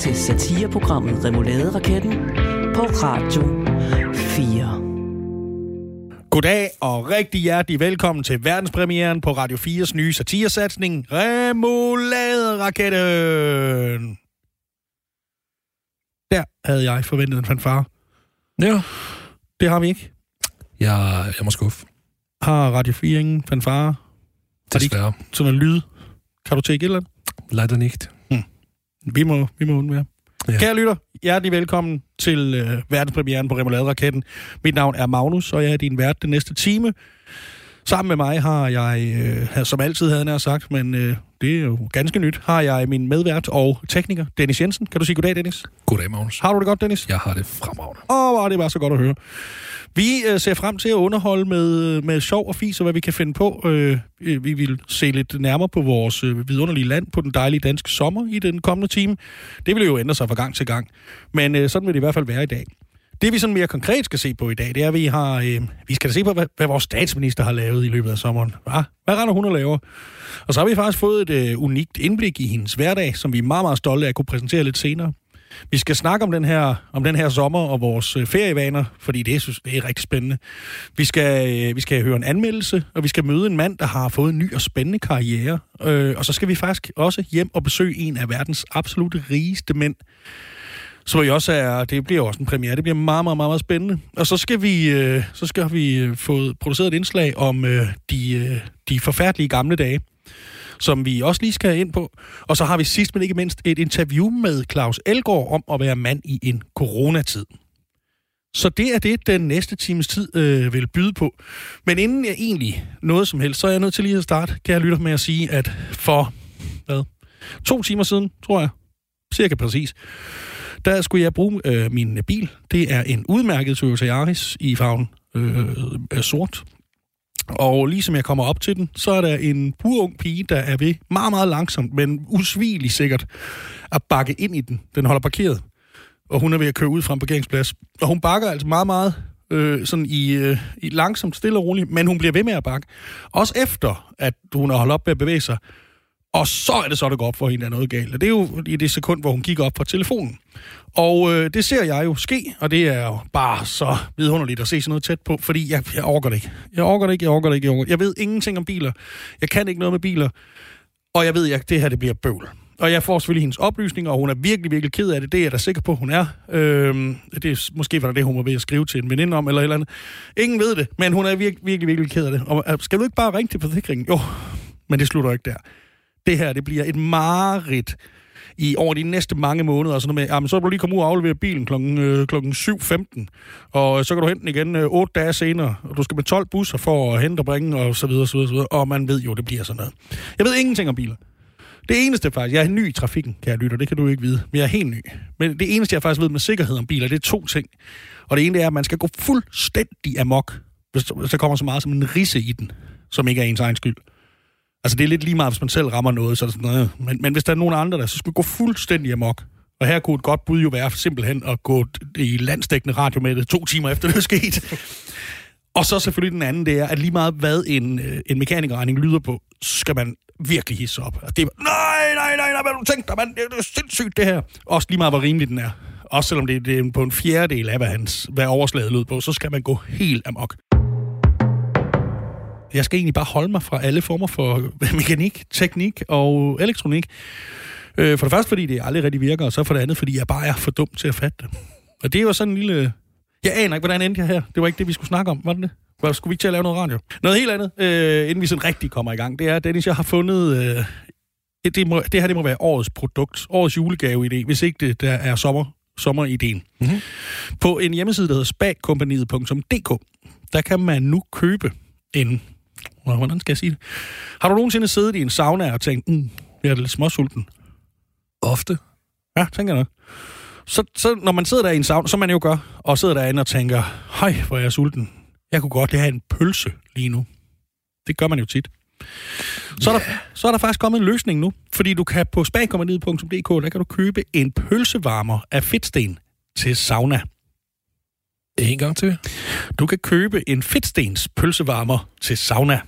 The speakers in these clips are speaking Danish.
til satireprogrammet Remouladeraketten på Radio 4. Goddag og rigtig hjertelig velkommen til verdenspremieren på Radio 4's nye satiresatsning, Remoulade-raketten. Der havde jeg forventet en fanfare. Ja. Det har vi ikke. Jeg, jeg må skuffe. Har Radio 4 ingen fanfare? Har de ikke Desværre. sådan en lyd? Kan du tænke et eller andet? Leider nicht. Vi må, vi må undvære. Ja. Kære lytter, hjertelig velkommen til øh, verdenspremieren på Remoulade-raketten. Mit navn er Magnus, og jeg er din vært den næste time. Sammen med mig har jeg, øh, som altid havde jeg sagt, men øh, det er jo ganske nyt, har jeg min medvært og tekniker, Dennis Jensen. Kan du sige goddag, Dennis? Goddag, Magnus. Har du det godt, Dennis? Jeg har det fremragende. Åh, hvor er det bare så godt at høre. Vi øh, ser frem til at underholde med, med sjov og fis og hvad vi kan finde på. Øh, øh, vi vil se lidt nærmere på vores øh, vidunderlige land, på den dejlige danske sommer i den kommende time. Det vil jo ændre sig fra gang til gang. Men øh, sådan vil det i hvert fald være i dag. Det vi sådan mere konkret skal se på i dag, det er, at vi har, øh, vi skal da se på, hvad, hvad vores statsminister har lavet i løbet af sommeren. Hva? Hvad render hun og laver? Og så har vi faktisk fået et øh, unikt indblik i hendes hverdag, som vi er meget, meget stolte af at kunne præsentere lidt senere. Vi skal snakke om den her, om den her sommer og vores øh, ferievaner, fordi det, synes, det er rigtig spændende. Vi skal, øh, vi skal høre en anmeldelse, og vi skal møde en mand, der har fået en ny og spændende karriere. Øh, og så skal vi faktisk også hjem og besøge en af verdens absolut rigeste mænd. Så I også er, det bliver også en premiere. Det bliver meget, meget, meget, meget spændende. Og så skal vi, øh, så skal vi øh, få produceret et indslag om øh, de, øh, de forfærdelige gamle dage som vi også lige skal ind på. Og så har vi sidst, men ikke mindst, et interview med Claus Elgård om at være mand i en coronatid. Så det er det, den næste times tid øh, vil byde på. Men inden jeg egentlig noget som helst, så er jeg nødt til lige at starte, kan jeg lytte med at sige, at for hvad, to timer siden, tror jeg, cirka præcis, der skulle jeg bruge øh, min bil. Det er en udmærket Toyota Yaris i farven øh, øh, sort. Og ligesom jeg kommer op til den, så er der en purung pige, der er ved meget, meget langsomt, men usvigeligt sikkert, at bakke ind i den. Den holder parkeret, og hun er ved at køre ud fra en parkeringsplads. Og hun bakker altså meget, meget øh, sådan i, øh, i langsomt, stille og roligt, men hun bliver ved med at bakke. Også efter, at hun har holdt op med at bevæge sig. Og så er det så, der går op for hende, der er noget galt. Og det er jo i det sekund, hvor hun kigger op på telefonen. Og øh, det ser jeg jo ske, og det er jo bare så vidunderligt at se sådan noget tæt på, fordi jeg, jeg orker det ikke. Jeg orker det ikke, jeg orker det ikke, jeg det. Jeg ved ingenting om biler. Jeg kan ikke noget med biler. Og jeg ved, at det her det bliver bøvl. Og jeg får selvfølgelig hendes oplysninger, og hun er virkelig, virkelig ked af det. Det er jeg da sikker på, hun er. Øhm, det er måske var det, det, hun var ved at skrive til en veninde om, eller et eller andet. Ingen ved det, men hun er virkelig, virkelig, virkelig ked af det. Og øh, skal du ikke bare ringe til forsikringen? Jo, men det slutter ikke der. Det her, det bliver et mareridt i over de næste mange måneder, sådan med, jamen, så kan du lige komme ud og aflevere bilen kl. øh, klokken 7.15, og så kan du hente den igen øh, 8 dage senere, og du skal med 12 busser for at hente og bringe, og så videre, så videre, så videre, og man ved jo, det bliver sådan noget. Jeg ved ingenting om biler. Det eneste faktisk, jeg er ny i trafikken, kan jeg lytte, det kan du ikke vide, men jeg er helt ny. Men det eneste, jeg faktisk ved med sikkerhed om biler, det er to ting. Og det ene det er, at man skal gå fuldstændig amok, hvis der kommer så meget som en risse i den, som ikke er ens egen skyld. Altså, det er lidt lige meget, hvis man selv rammer noget, så er det sådan noget. Men, men hvis der er nogen andre der, så skal vi gå fuldstændig amok. Og her kunne et godt bud jo være simpelthen at gå i landsdækkende radio med det to timer efter det er sket. Og så selvfølgelig den anden, det er, at lige meget hvad en, øh, en mekanikerregning lyder på, så skal man virkelig hisse op. Og det er, nej, nej, nej, nej, hvad du tænkt dig, mand? Det er sindssygt, det her. Også lige meget, hvor rimelig den er. Også selvom det, det er på en fjerdedel af, hvad, hans, hvad overslaget lød på, så skal man gå helt amok. Jeg skal egentlig bare holde mig fra alle former for mekanik, teknik og elektronik. Øh, for det første, fordi det aldrig rigtig virker, og så for det andet, fordi jeg bare er for dum til at fatte det. Og det er jo sådan en lille... Jeg aner ikke, hvordan endte jeg her. Det var ikke det, vi skulle snakke om, var det det? Hvad, skulle vi ikke til at lave noget radio? Noget helt andet, øh, inden vi sådan rigtig kommer i gang, det er, Dennis, jeg har fundet... Øh, det, må, det her det må være årets produkt, årets julegave-idé, hvis ikke det der er sommer, sommerideen. Mhm. På en hjemmeside, der hedder spagkompaniet.dk, der kan man nu købe en... Hvordan skal jeg sige det? Har du nogensinde siddet i en sauna og tænkt, mm, jeg er lidt småsulten? Ofte. Ja, tænker jeg nok. Så, så når man sidder der i en sauna, som man jo gør, og sidder derinde og tænker, hej, hvor er jeg sulten. Jeg kunne godt have en pølse lige nu. Det gør man jo tit. Så, er der, så er der faktisk kommet en løsning nu, fordi du kan på spagkompaniet.dk, der kan du købe en pølsevarmer af fedtsten til sauna. En gang til. Du kan købe en fedtstens pølsevarmer til sauna.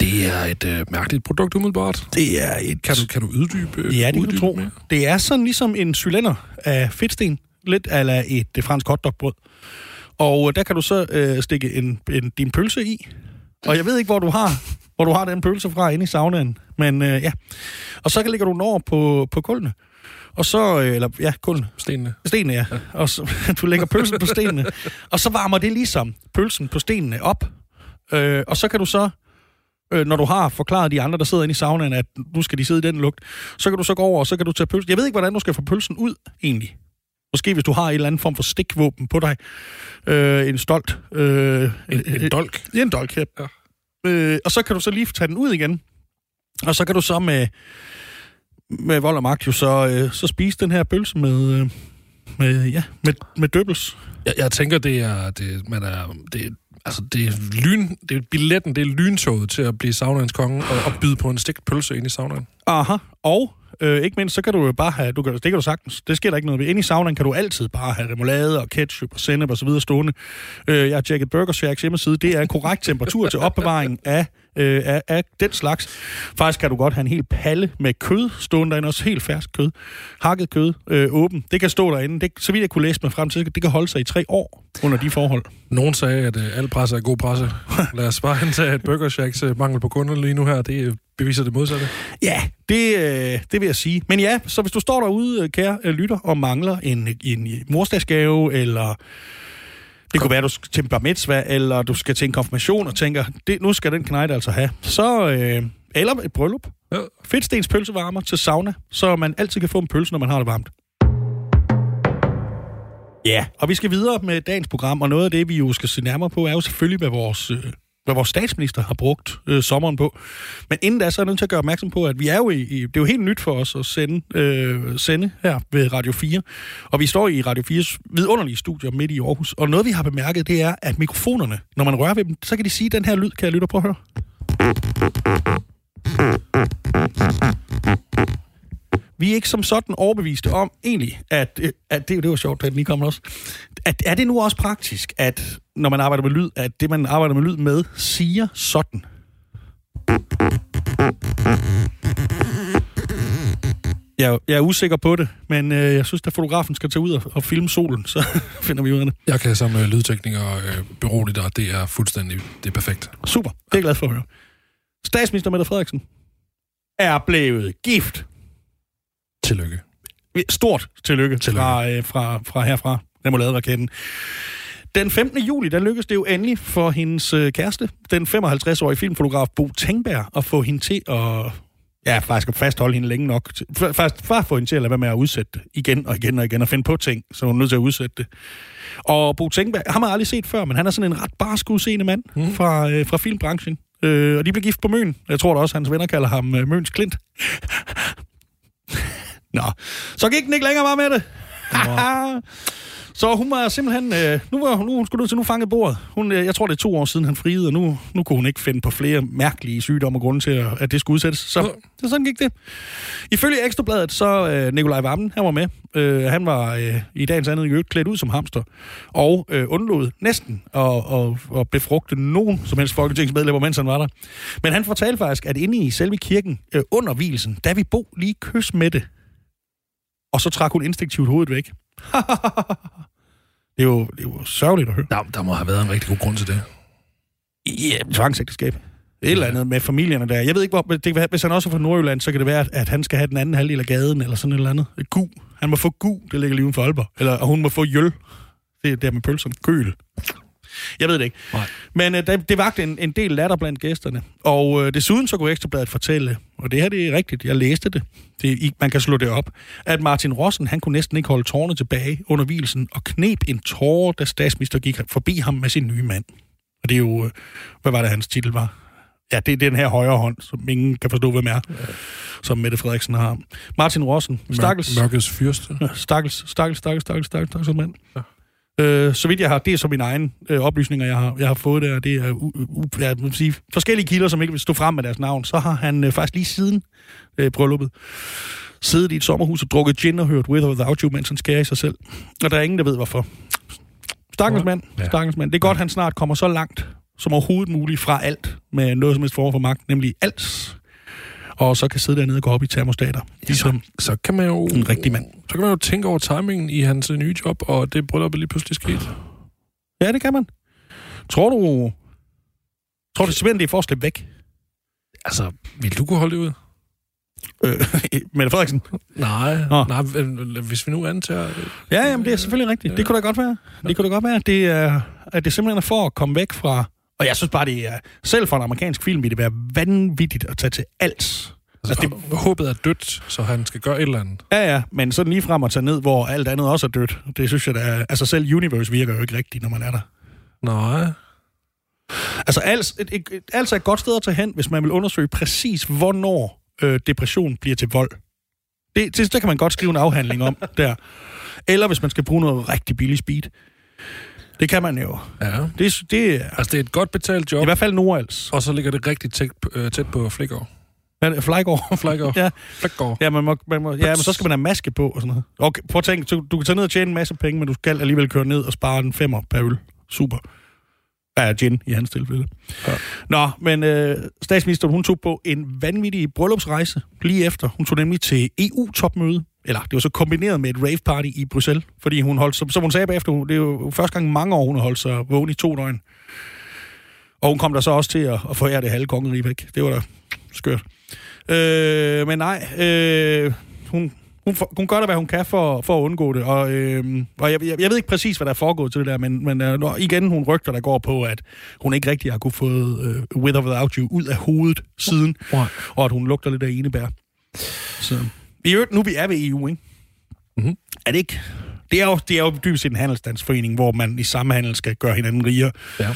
Det er et øh, mærkeligt produkt umiddelbart. Det er et... Kan du, kan du uddybe? Ja, det kan uddybe du tro. mere? Det er sådan ligesom en cylinder af fedtsten. Lidt ala et det fransk hotdogbrød. Og øh, der kan du så øh, stikke en, en, din pølse i. Og jeg ved ikke, hvor du har, hvor du har den pølse fra inde i saunaen. Men øh, ja. Og så lægger du over på, på kullene. Og så, øh, eller ja, kullene. Stenene. Stenene, ja. Og så, du lægger pølsen på stenene. Og så varmer det ligesom pølsen på stenene op. Øh, og så kan du så, øh, når du har forklaret de andre, der sidder inde i saunaen, at nu skal de sidde i den lugt, så kan du så gå over, og så kan du tage pølsen. Jeg ved ikke, hvordan du skal få pølsen ud, egentlig. Måske hvis du har en eller anden form for stikvåben på dig. Øh, en stolt. Øh, En, en dolk. Ja, en dolk, ja. Ja. Øh, og så kan du så lige tage den ud igen. Og så kan du så med, med vold og magt jo så, øh, så spise den her pølse med, øh, med, ja, med, med døbels. Jeg, jeg tænker, det er, det, man er, det, altså, det er lyn, det er billetten, det er lyntoget til at blive saunaens konge og, og byde på en stegt pølse ind i saunaen. Aha. Og øh, ikke mindst, så kan du jo bare have, du kan, det kan du sagtens, det sker der ikke noget ved. Inde i saunaen kan du altid bare have remoulade og ketchup og sennep og så videre stående. Øh, jeg har tjekket Burger Shacks hjemmeside. Det er en korrekt temperatur til opbevaring af, øh, af, af den slags. Faktisk kan du godt have en hel palle med kød stående derinde, også helt fersk kød. Hakket kød, øh, åben. Det kan stå derinde. Det, så vidt jeg kunne læse mig frem til, det kan holde sig i tre år under de forhold. Nogen sagde, at øh, al presse er god presse. Lad os bare antage, at Burger Shacks øh, mangel på kunder lige nu her, det øh, beviser det modsatte. Ja, det, øh, det vil jeg sige. Men ja, så hvis du står derude, øh, kære øh, lytter, og mangler en, en morsdagsgave, eller det kunne være, du skal til en bar mitzvah, eller du skal til en konfirmation, og tænker, det, nu skal den knejde altså have. Så, øh, eller et bryllup. Ja. Fedtstens pølsevarmer til sauna, så man altid kan få en pølse, når man har det varmt. Ja, og vi skal videre med dagens program, og noget af det, vi jo skal se nærmere på, er jo selvfølgelig, hvad vores, øh, hvad vores statsminister har brugt øh, sommeren på. Men inden da, så er jeg nødt til at gøre opmærksom på, at vi er jo i, i det er jo helt nyt for os at sende, øh, sende her ved Radio 4. Og vi står i Radio 4's vidunderlige studier midt i Aarhus. Og noget, vi har bemærket, det er, at mikrofonerne, når man rører ved dem, så kan de sige den her lyd, kan jeg lytte på at høre. Vi er ikke som sådan overbeviste om, egentlig, at, øh, at det, det var sjovt, at den lige kommer også, at er det nu også praktisk, at når man arbejder med lyd, at det, man arbejder med lyd med, siger sådan? Jeg, jeg er usikker på det, men øh, jeg synes, at fotografen skal tage ud og, og filme solen, så finder vi ud af det. Jeg kan som øh, lydtekniker øh, berolige dig, det er fuldstændig det er perfekt. Super, det er jeg glad for at høre. Statsminister Mette Frederiksen er blevet gift. Tillykke. Stort tillykke, Tillykke. Fra, øh, fra, fra herfra, remoulade-raketten. Den 15. juli, der lykkedes det jo endelig for hendes øh, kæreste, den 55-årige filmfotograf Bo Tengberg, at få hende til at... Ja, faktisk at fastholde hende længe nok. til- Faktisk bare få hende til at lade være med at udsætte det igen og igen og igen, og finde på ting, så hun er nødt til at udsætte det. Og Bo Tengberg, ham har jeg aldrig set før, men han er sådan en ret barsk udseende mand mm. fra, øh, fra filmbranchen. Øh, og de blev gift på Møn. Jeg tror da også, hans venner kalder ham øh, Møns Klint. Nå, så gik den ikke længere bare med det. så hun var simpelthen... Øh, nu var nu, hun skulle ud til nu fange bordet. Hun, øh, jeg tror, det er to år siden, han friede, og nu, nu kunne hun ikke finde på flere mærkelige sygdomme og grunde til, at, det skulle udsættes. Så, så sådan gik det. Ifølge Ekstrabladet, så øh, Nikolaj Vammen, han var med. Øh, han var øh, i dagens andet i øvrigt klædt ud som hamster, og øh, undlod næsten at, at, at befrugte nogen som helst folketingsmedlemmer, mens han var der. Men han fortalte faktisk, at inde i selve kirken, øh, under hvilesen, der vi bo lige kys med det. Og så trak hun instinktivt hovedet væk. det, er jo, det er jo sørgeligt at høre. Der, der må have været en rigtig god grund til det. Ja, tvangsægteskab. Et eller andet med familierne der. Jeg ved ikke, hvor, det kan være, hvis han også er fra Nordjylland, så kan det være, at- at han skal have den anden halvdel af gaden, eller sådan et eller andet. Et gu. Han må få gu, det ligger lige uden for Aalborg. Eller, og hun må få jøl. Det er der med pølserne. Køl. Jeg ved det ikke. Nej. Men øh, det, det vagte en, en del latter blandt gæsterne. Og øh, desuden så kunne Ekstrabladet fortælle, og det her det er rigtigt, jeg læste det, det man kan slå det op, at Martin Rossen, han kunne næsten ikke holde tårne tilbage under hvilesen, og knep en tårer, da statsminister gik forbi ham med sin nye mand. Og det er jo, øh, hvad var det, hans titel var? Ja, det er den her højre hånd, som ingen kan forstå, hvem er, som Mette Frederiksen har. Martin Rossen, stakkels, Mør- Mørkets fyrste. Ja, stakkels, stakkels, stakkels, stakkels, stakkels, stakkels mand. Øh, så vidt jeg har, det er så mine egne øh, oplysninger, jeg har, jeg har fået der, det er u, u, jeg vil sige, forskellige kilder, som ikke vil stå frem med deres navn, så har han øh, faktisk lige siden øh, brylluppet siddet i et sommerhus og drukket gin og hørt With or Without You, mens han skærer i sig selv. Og der er ingen, der ved hvorfor. Stakkels Ja. mand, Ja. stakkels mand. Det er godt, han snart kommer så langt, som overhovedet muligt fra alt med noget som helst form for magt, nemlig alt. Og så kan sidde dernede og gå op i termostater. Ligesom Så kan man jo... en rigtig mand. Så kan man jo tænke over timingen i hans øh, nye job, og det bryllup er lige pludselig sket. Ja, det kan man. Tror du... Tror du simpelthen, det er for at slippe væk? Altså, vil du kunne holde det ud? Øh, Mette Frederiksen? Nej, Nå. nej hvis vi nu antager... Ja, jamen, det er selvfølgelig rigtigt. Det kunne da godt være. Det kunne da godt være, det er, at det simpelthen er for at komme væk fra... Og jeg synes bare, det er... Selv for en amerikansk film vil det være vanvittigt at tage til alt. Altså, det, håbet er dødt, så han skal gøre et eller andet. Ja, ja, men sådan lige frem at tage ned, hvor alt andet også er dødt. Det synes jeg, der er... Altså selv Universe virker jo ikke rigtigt, når man er der. Nej. Altså, als, et, et, altså et godt sted at tage hen, hvis man vil undersøge præcis, hvornår øh, depression bliver til vold. Det, det, det kan man godt skrive en afhandling om der. Eller hvis man skal bruge noget rigtig billig speed. Det kan man jo. Ja. Det, det er Altså, det er et godt betalt job, i hvert fald Nordals. og så ligger det rigtig tæt, øh, tæt på Flækgaard. Ja, Flygaard. Flækgaard. Ja. Flækgaard. Ja, man må, man må, ja, men så skal man have maske på og sådan noget. Okay, prøv at tænke, du, du kan tage ned og tjene en masse penge, men du skal alligevel køre ned og spare en femmer per øl. Super. Ja, gin i hans tilfælde. Ja. Nå, men øh, statsministeren, hun tog på en vanvittig bryllupsrejse lige efter. Hun tog nemlig til EU-topmøde. Eller det var så kombineret med et rave-party i Bruxelles. Fordi hun holdt, som, som hun sagde bagefter, det er jo første gang mange år, hun har holdt sig vågen i to døgn. Og hun kom der så også til at, at forære det halve kongerige væk. Det var da skørt. Øh, men nej, øh, hun, hun, hun gør da, hvad hun kan for, for at undgå det. Og, øh, og jeg, jeg, jeg ved ikke præcis, hvad der er foregået til det der, men, men øh, igen, hun rygter, der går på, at hun ikke rigtig har kunne få øh, With or Without You ud af hovedet siden, Nej. og at hun lugter lidt af enebær. Så. I øvrigt, nu vi er ved EU, ikke? Mhm. Er det ikke... Det er, jo, det er jo dybest set en handelsstandsforening, hvor man i samme handel skal gøre hinanden rigere. Ja.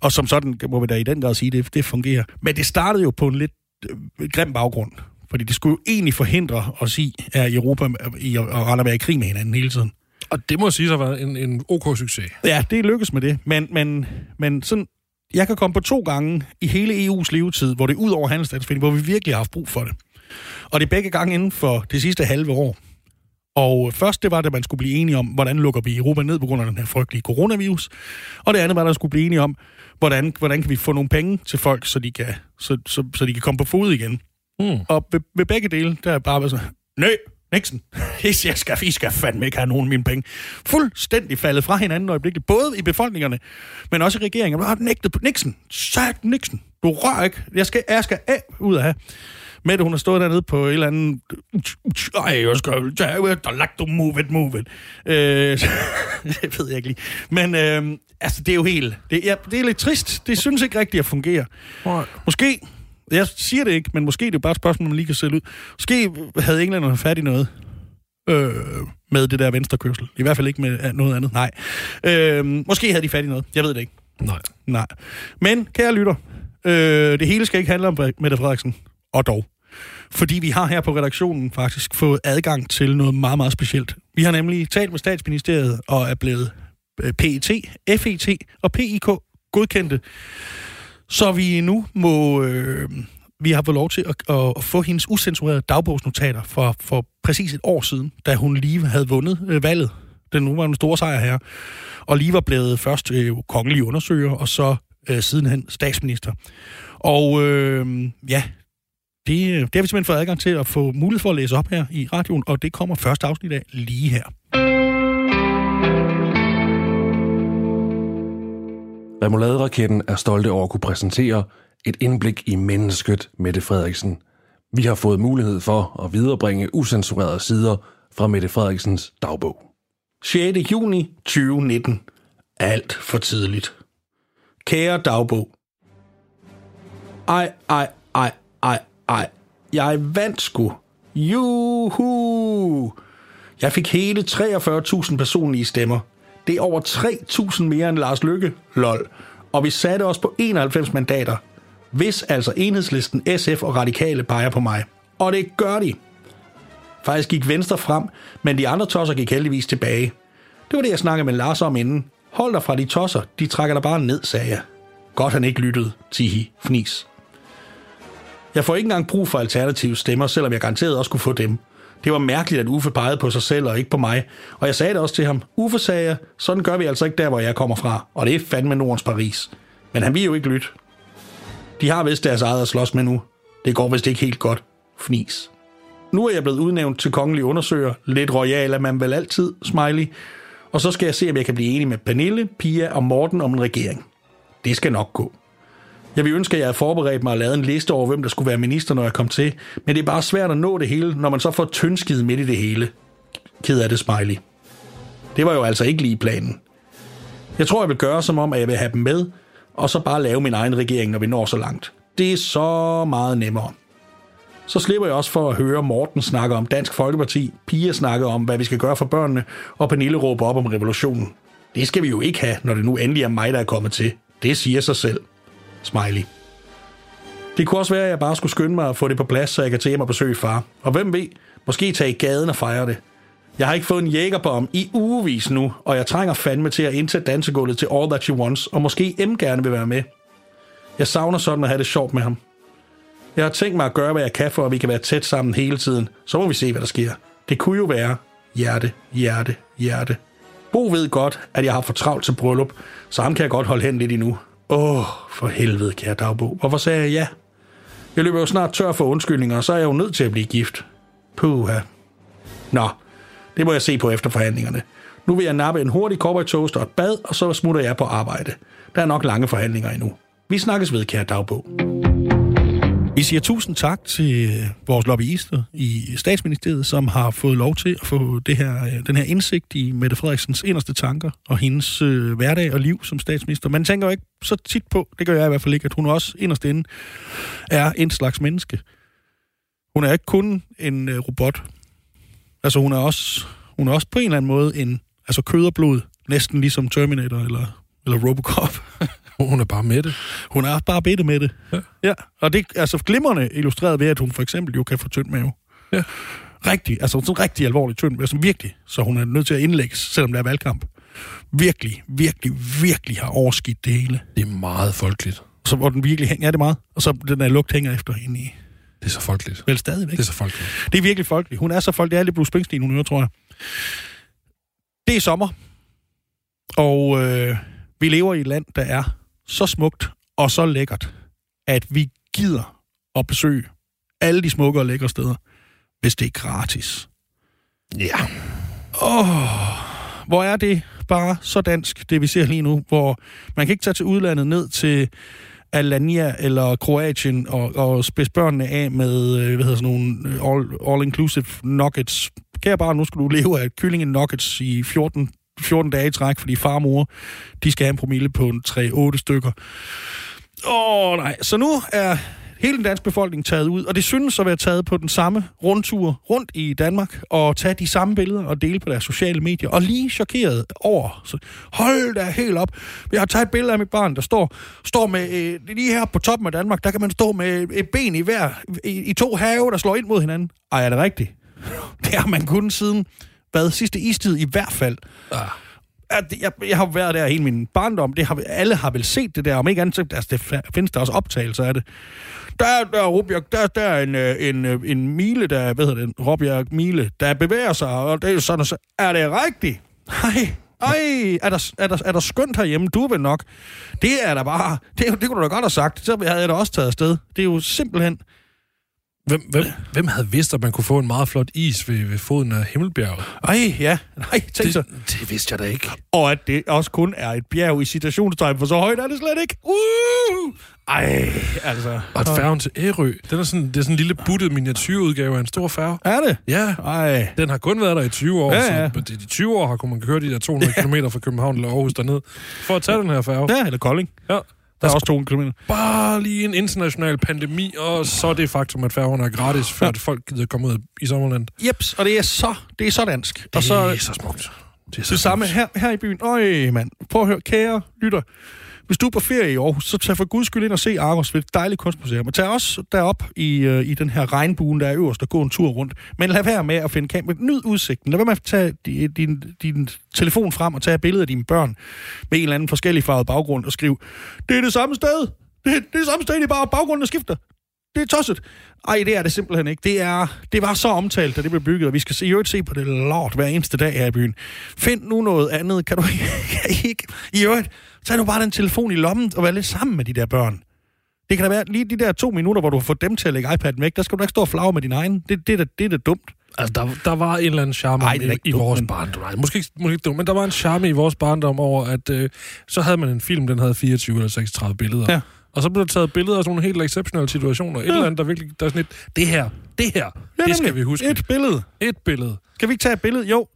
Og som sådan må vi da i den grad sige, det, det fungerer. Men det startede jo på en lidt øh, grim baggrund. Fordi det skulle jo egentlig forhindre os i, at Europa i at, at være i krig med hinanden hele tiden. Og det må sige have været en, en OK-succes. Ja, det lykkes med det. Men, men, men sådan, jeg kan komme på to gange i hele EU's levetid, hvor det er ud over handelsstandsforening, hvor vi virkelig har haft brug for det. Og det er begge gange inden for det sidste halve år. Og først det var, at man skulle blive enige om, hvordan lukker vi Europa ned på grund af den her frygtelige coronavirus. Og det andet var, at man skulle blive enige om, hvordan, hvordan kan vi få nogle penge til folk, så de kan, så, så, så de kan komme på fod igen. Mm. Og ved, ved begge dele, der er bare sådan, nej, Nixon, jeg skal, I skal fandme ikke have nogen af mine penge. Fuldstændig faldet fra hinanden øjeblikkeligt, både i befolkningerne, men også i regeringen. Man har nægtet på Nixon, sagt Nixon, du rører ikke, jeg skal, jeg skal af ud af. Mette, hun har stået dernede på et eller andet... Ej, jeg skal... Der lagt du move it, move it. Øh, det ved jeg ikke lige. Men øh, altså, det er jo helt... Det, ja, det er lidt trist. Det synes ikke rigtigt at fungere. Nej. Måske, jeg siger det ikke, men måske det er bare et spørgsmål, man lige kan sætte ud. Måske havde englænderne fat i noget øh, med det der venstrekørsel. I hvert fald ikke med noget andet, nej. Øh, måske havde de fat i noget. Jeg ved det ikke. Nej. Nej. Men, kære lytter, øh, det hele skal ikke handle om Mette Frederiksen. Og dog. Fordi vi har her på redaktionen faktisk fået adgang til noget meget, meget specielt. Vi har nemlig talt med statsministeriet og er blevet øh, PET, FET og PIK godkendte. Så vi nu må... Øh, vi har fået lov til at, at, få hendes usensurerede dagbogsnotater for, for præcis et år siden, da hun lige havde vundet øh, valget. Den nu var en stor sejr her. Og lige var blevet først øh, kongelig undersøger, og så øh, sidenhen statsminister. Og øh, ja, det, det har vi simpelthen fået adgang til at få mulighed for at læse op her i radioen, og det kommer første afsnit af lige her. Remoulade-raketten er stolte over at kunne præsentere et indblik i mennesket Mette Frederiksen. Vi har fået mulighed for at viderebringe usensurerede sider fra Mette Frederiksens dagbog. 6. juni 2019. Alt for tidligt. Kære dagbog. Ej, ej, ej, ej, ej. Jeg vandt sgu. Juhu! Jeg fik hele 43.000 personlige stemmer. Det er over 3.000 mere end Lars Lykke. Lol. Og vi satte os på 91 mandater. Hvis altså enhedslisten, SF og Radikale peger på mig. Og det gør de. Faktisk gik Venstre frem, men de andre tosser gik heldigvis tilbage. Det var det, jeg snakkede med Lars om inden. Hold dig fra de tosser, de trækker dig bare ned, sagde jeg. Godt han ikke lyttede, tihi, fnis. Jeg får ikke engang brug for alternative stemmer, selvom jeg garanteret også kunne få dem. Det var mærkeligt, at Uffe pegede på sig selv og ikke på mig. Og jeg sagde det også til ham. Uffe sagde jeg, sådan gør vi altså ikke der, hvor jeg kommer fra. Og det er fandme Nordens Paris. Men han vil jo ikke lytte. De har vist deres eget at slås med nu. Det går vist ikke helt godt. Fnis. Nu er jeg blevet udnævnt til kongelig undersøger. Lidt royal er man vel altid, smiley. Og så skal jeg se, om jeg kan blive enig med Pernille, Pia og Morten om en regering. Det skal nok gå. Jeg vil ønske, at jeg havde forberedt mig og lavet en liste over, hvem der skulle være minister, når jeg kom til. Men det er bare svært at nå det hele, når man så får tyndskid midt i det hele. Ked af det, smiley. Det var jo altså ikke lige planen. Jeg tror, jeg vil gøre som om, at jeg vil have dem med, og så bare lave min egen regering, når vi når så langt. Det er så meget nemmere. Så slipper jeg også for at høre Morten snakke om Dansk Folkeparti, Pia snakke om, hvad vi skal gøre for børnene, og Pernille råbe op om revolutionen. Det skal vi jo ikke have, når det nu endelig er mig, der er kommet til. Det siger sig selv. Smiley. Det kunne også være, at jeg bare skulle skynde mig at få det på plads, så jeg kan tage hjem og besøge far. Og hvem ved, måske tage i gaden og fejre det. Jeg har ikke fået en jægerbom i ugevis nu, og jeg trænger fandme til at indtage dansegulvet til All That She Wants, og måske M gerne vil være med. Jeg savner sådan at have det sjovt med ham. Jeg har tænkt mig at gøre, hvad jeg kan for, at vi kan være tæt sammen hele tiden. Så må vi se, hvad der sker. Det kunne jo være hjerte, hjerte, hjerte. Bo ved godt, at jeg har for travlt til bryllup, så ham kan jeg godt holde hen lidt endnu. Åh, oh, for helvede, kære dagbog. Hvorfor sagde jeg ja? Jeg løber jo snart tør for undskyldninger, og så er jeg jo nødt til at blive gift. Puha. Nå, det må jeg se på efter forhandlingerne. Nu vil jeg nappe en hurtig cowboy toast og et bad, og så smutter jeg på arbejde. Der er nok lange forhandlinger endnu. Vi snakkes ved, kære dagbog. Vi siger tusind tak til vores lobbyister i statsministeriet, som har fået lov til at få det her, øh, den her indsigt i Mette Frederiksens inderste tanker og hendes øh, hverdag og liv som statsminister. Man tænker jo ikke så tit på, det gør jeg i hvert fald ikke, at hun også inderst inde er en slags menneske. Hun er ikke kun en øh, robot. Altså hun er også, hun er også på en eller anden måde en altså kød og blod, næsten ligesom Terminator eller, eller Robocop. Hun er bare med det. Hun er bare bedte med det. Ja. ja. Og det er altså glimrende illustreret ved, at hun for eksempel jo kan få tynd mave. Ja. Rigtig, altså sådan rigtig alvorligt tynd, altså virkelig. Så hun er nødt til at indlægges, selvom der er valgkamp. Virkelig, virkelig, virkelig har overskidt det hele. Det er meget folkeligt. Så hvor den virkelig hænger, ja det er meget. Og så den der lugt hænger efter hende i. Det er så folkeligt. Vel stadigvæk. Det er så folkeligt. Det er virkelig folkeligt. Hun er så folkelig. Det er lidt Bruce Springsteen, hun hører, tror jeg. Det er sommer. Og øh, vi lever i et land, der er så smukt og så lækkert, at vi gider at besøge alle de smukke og lækre steder, hvis det er gratis. Ja. Åh, hvor er det bare så dansk, det vi ser lige nu, hvor man kan ikke tage til udlandet ned til Alanya eller Kroatien og, og spidse børnene af med, øh, hvad hedder sådan nogle øh, all, all-inclusive nuggets. Jeg bare, nu skal du leve af kyllinge nuggets i 14, 14 dage i træk, fordi far og mor, de skal have en promille på 3-8 stykker. Åh nej, så nu er hele den danske befolkning taget ud, og det synes at være taget på den samme rundtur rundt i Danmark, og tage de samme billeder og dele på deres sociale medier, og lige chokeret over. Så hold da helt op. Jeg har taget et billede af mit barn, der står, står med, øh, lige her på toppen af Danmark, der kan man stå med et ben i hver, i, i to have, der slår ind mod hinanden. Ej, er det rigtigt? Det har man kun siden, hvad, sidste istid i hvert fald. Ah. At jeg, jeg har været der hele min barndom. Det har, alle har vel set det der, om ikke andet. så- Altså, det findes der også optagelser af det. Der, er- der, er Råbjerg, der, der er en, øh, en, øh, en mile, der, hvad hedder det, Råbjerg Mile, der bevæger sig, og det er sådan, så, er det rigtigt? Ej, ej, er der, er, der, er der skønt herhjemme? Du vil nok. Det er der bare, det, det kunne du da godt have sagt. Så havde jeg da også taget afsted. Det er jo simpelthen, Hvem, hvem, hvem havde vidst, at man kunne få en meget flot is ved, ved foden af Himmelbjerget? ej, ja, nej, tænk så. Det, det vidste jeg da ikke. Og at det også kun er et bjerg i citationstegn, for så højt er det slet ikke. Uh! Ej, altså. Og færgen til Ærø, den er sådan, det er sådan en lille buttet miniatyrudgave af en stor færge. Er det? Ja, Ej. den har kun været der i 20 år, Ja, ja. så de, de 20 år har kunne man køre de der 200 km fra København eller Aarhus derned, for at tage den her færge. Ja, eller Kolding. Ja. Der er også to kilometer. Bare lige en international pandemi, og så er det faktum, at færgerne er gratis, for at folk gider komme ud i sommerland. Jeps, og det er så, det er så dansk. Og så det er så smukt. Det er så det samme her, her i byen. Øj, mand. Prøv at høre, kære lytter. Hvis du er på ferie i Aarhus, så tag for guds skyld ind og se Argos ved et dejligt kunstmuseum. Og tag også derop i, øh, i den her regnbuen, der er øverst, og gå en tur rundt. Men lad være med at finde kamera. Nyd udsigten. Lad være med at tage din, din, din telefon frem og tage billeder af dine børn med en eller anden forskellig farvet baggrund og skrive, det er det samme sted. Det, det er det samme sted, det er bare baggrunden, der skifter. Det er tosset. Ej, det er det simpelthen ikke. Det, er, det var så omtalt, da det blev bygget, og vi skal se, i øvrigt se på det lort hver eneste dag her i byen. Find nu noget andet. Kan du ikke? I øvrigt, så er du bare den telefon i lommen og være lidt sammen med de der børn. Det kan da være lige de der to minutter, hvor du har fået dem til at lægge iPad'en væk, der skal du da ikke stå og flage med din egen. Det, det, er da, det er da dumt. Altså, der, der var en eller anden charme Ej, i, ikke i dumt, vores men- barndom. Nej, måske, ikke- måske ikke dumt, men der var en charme i vores barndom over, at øh, så havde man en film, den havde 24 eller 36 billeder. Ja. Og så blev der taget billeder af sådan nogle helt exceptionelle situationer. Et Ja. eller andet, der virkelig... Der er sådan et, det her, det her, Ja, det skal vi huske. Et billede. Et billede. Skal vi ikke tage et billede? Jo.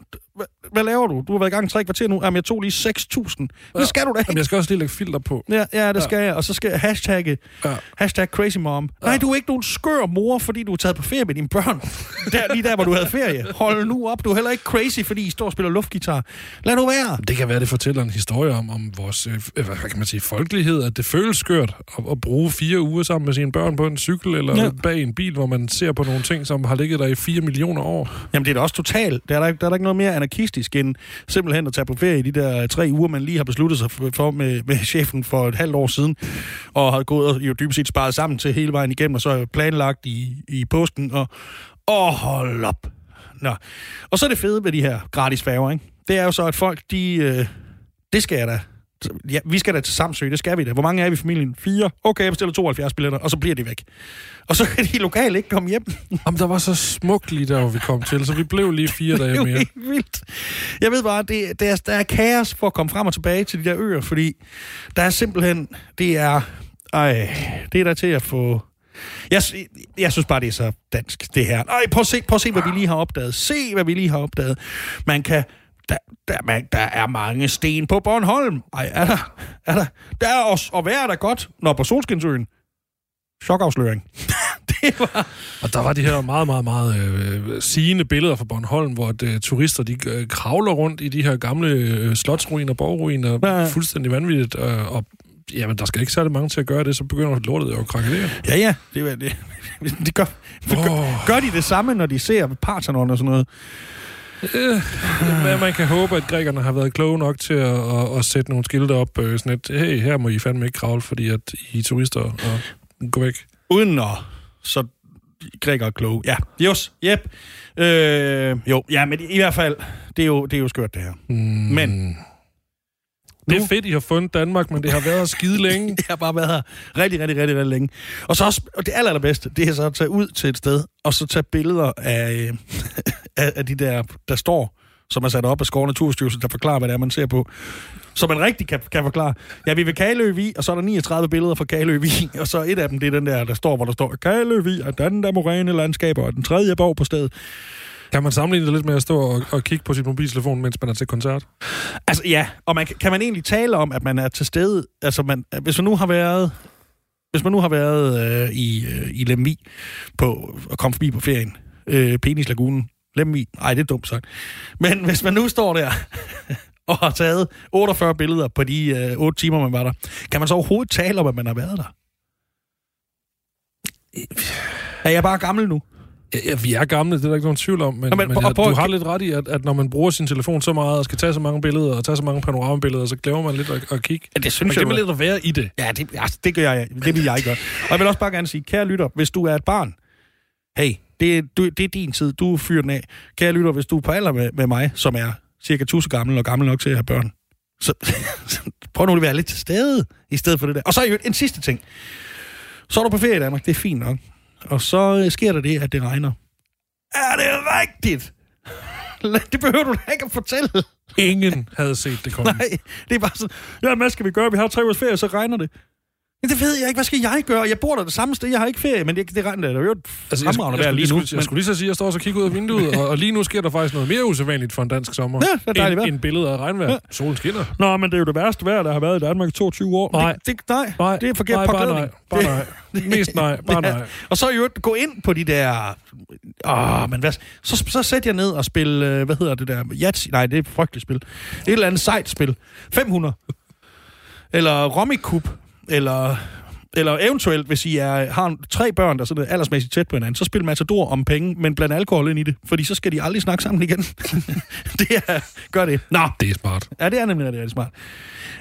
Hva- Hvad laver du? Du har været i gang tre kvarter nu. Jamen, jeg tog lige 6.000. Det skal du da Jamen, ikke. jeg skal også lige lægge filter på. Ja, ja, det skal jeg. Og så skal jeg hashtagge, Ja. hashtag crazy mom. Nej, du er ikke nogen skør mor, fordi du er taget på ferie med dine børn. Der, lige der, hvor du havde ferie. Hold nu op. Du er heller ikke crazy, fordi I står og spiller luftgitar. Lad nu være. Det kan være, det fortæller en historie om, om vores, øh, hvad hvad kan man sige, folkelighed, at det føles skørt at, at bruge fire uger sammen med sine børn på en cykel eller Ja. ja. bag en bil, hvor man ser på nogle ting, som har ligget der i fire millioner år. Jamen, det er da også totalt. Der er der, der er der ikke noget mere realistisk end simpelthen at tage på ferie i de der tre uger, man lige har besluttet sig for med, med chefen for et halvt år siden, og har gået og jo dybest set sparet sammen til hele vejen igennem, og så planlagt i, i påsken, og åh, hold op. Nå. Og så er det fede ved de her gratis færger, ikke? Det er jo så, at folk, de... Øh, det skal jeg da. Ja, vi skal da til Samsø, det skal vi da. Hvor mange er vi i familien? Fire? Okay, jeg bestiller 72 billetter, og så bliver de væk. Og så kan de lokale ikke komme hjem. Jamen, der var så smukt lige der, hvor vi kom til, så vi blev lige fire Det er dage mere. helt vildt. Jeg ved bare, det, det er, der er kaos for at komme frem og tilbage til de der øer, fordi der er simpelthen, det er, ej, det er der til at få... Jeg, jeg synes bare, det er så dansk, det her. Ej, prøv at se, prøv at se hvad vi lige har opdaget. Se, hvad vi lige har opdaget. Man kan... Der, der, man, der er mange sten på Bornholm. Ej, er der? Er der? Der er også, og hvad er der godt? Når på Solskinsøen. Chokafsløring. det var... Og der var de her meget, meget, meget øh, sigende billeder fra Bornholm, hvor at, øh, turister de øh, kravler rundt i de her gamle øh, slotsruiner, borgruiner, Ja, fuldstændig vanvittigt. Øh, og jamen, der skal ikke særlig mange til at gøre det, så begynder lortet jo at krakelere. Ja, ja. Det, det, det, det gør, det gør, gør de det samme, når de ser Parthenon og sådan noget? Øh, man kan håbe, at grækerne har været kloge nok til at, at, at sætte nogle skilte op, øh, sådan et, hey, her må I fandme ikke kravle, fordi at I er turister, og gå væk. Uden at så græker kloge. Ja, just, yep. Øh, jo, ja, men i hvert fald, det er jo, det er jo skørt, det her. Mm. Men- Det er fedt, I har fundet Danmark, men det har været skide længe. Det har bare været her rigtig, rigtig, rigtig, rigtig længe. Og så også, og det aller, allerbedste, det er så at tage ud til et sted, og så tage billeder af, af, af de der, der står, som er sat op af Skov Naturstyrelsen, der forklarer, hvad det er, man ser på. Så man rigtig kan, kan forklare. Ja, vi ved Kalø Vi, og så er der 39 billeder fra Kalø Vi, og så et af dem, det er den der, der står, hvor der står, Kalø Vi er den der moræne landskaber, og den tredje borg på stedet. Kan man sammenligne det lidt med at stå og, og kigge på sin mobiltelefon, mens man er til koncert? Altså ja, og man, kan- man egentlig tale om, at man er til stede, altså man, hvis man nu har været, hvis man nu har været øh, i, øh, i Lemvi på, og kom forbi på ferien, øh, Penislagunen, Lemvi, nej det er dumt sagt, men hvis man nu står der og har taget 48 billeder på de øh, 8 timer, man var der, kan man så overhovedet tale om, at man har været der? Er jeg bare gammel nu? Ja, ja, vi er gamle, det er der ikke nogen tvivl om, men, Nå, men men, ja, prøv- du har lidt ret i, at, at når man bruger sin telefon så meget, og skal tage så mange billeder, og tage så mange panoramabilleder, så glemmer man lidt at, at kigge. Ja, det Man synes jeg, glemmer jo. lidt at være i det. Ja, det, altså, det gør jeg. Det vil jeg gøre. Og jeg vil også bare gerne sige, kære lytter, hvis du er et barn, hey, det, er- du, det er din tid, du fyrer den af. Kære lytter, hvis du er på alder med, med mig, som er cirka 1000 gammel og gammel nok til at have børn, så prøv nu at være lidt til stede, i stedet for det der. Og så er jo en sidste ting. Så er du på ferie i Danmark, det er fint nok. Og så øh, sker der det, at det regner. Er det rigtigt? Det behøver du da ikke at fortælle. Ingen havde set det komme. Nej, det er bare sådan, ja, hvad skal vi gøre? Vi har tre ugers ferie, så regner det. Men det ved jeg ikke. Hvad skal jeg gøre? Jeg bor der det samme sted. Jeg har ikke ferie, men det, det regner det. er jo et Altså, jeg, jeg, lige nu. skulle, jeg, jeg skulle lige så sige, at jeg står og kigger ud af vinduet, og, og lige nu sker der faktisk noget mere usædvanligt for en dansk sommer. Ja, det er dejligt vejr. end, end billedet af regnvejr. Ja. Solen skinner. Nå, men det er jo det værste vejr, der har været i Danmark i 22 år. Nej. Det, det, nej, Nej, det er forkert nej, bare nej. Bare Det- nej. Mest nej. Bare nej. Og så jo gå ind på de der... Åh, men hvad... Så, så sæt jeg ned og spil... øh, Hvad hedder det der? Yatzy? Nej, det er et frygteligt spil. Et eller andet sejt spil. 500. Eller Rummy Cup. Eller... Eller eventuelt, hvis I er, har tre børn, der er aldersmæssigt tæt på hinanden, så spil Matador om penge, men bland alkohol ind i det, fordi så skal de aldrig snakke sammen igen. det er, gør det. Nå, Det er smart. Ja, det er nemlig rigtig, rigtig smart.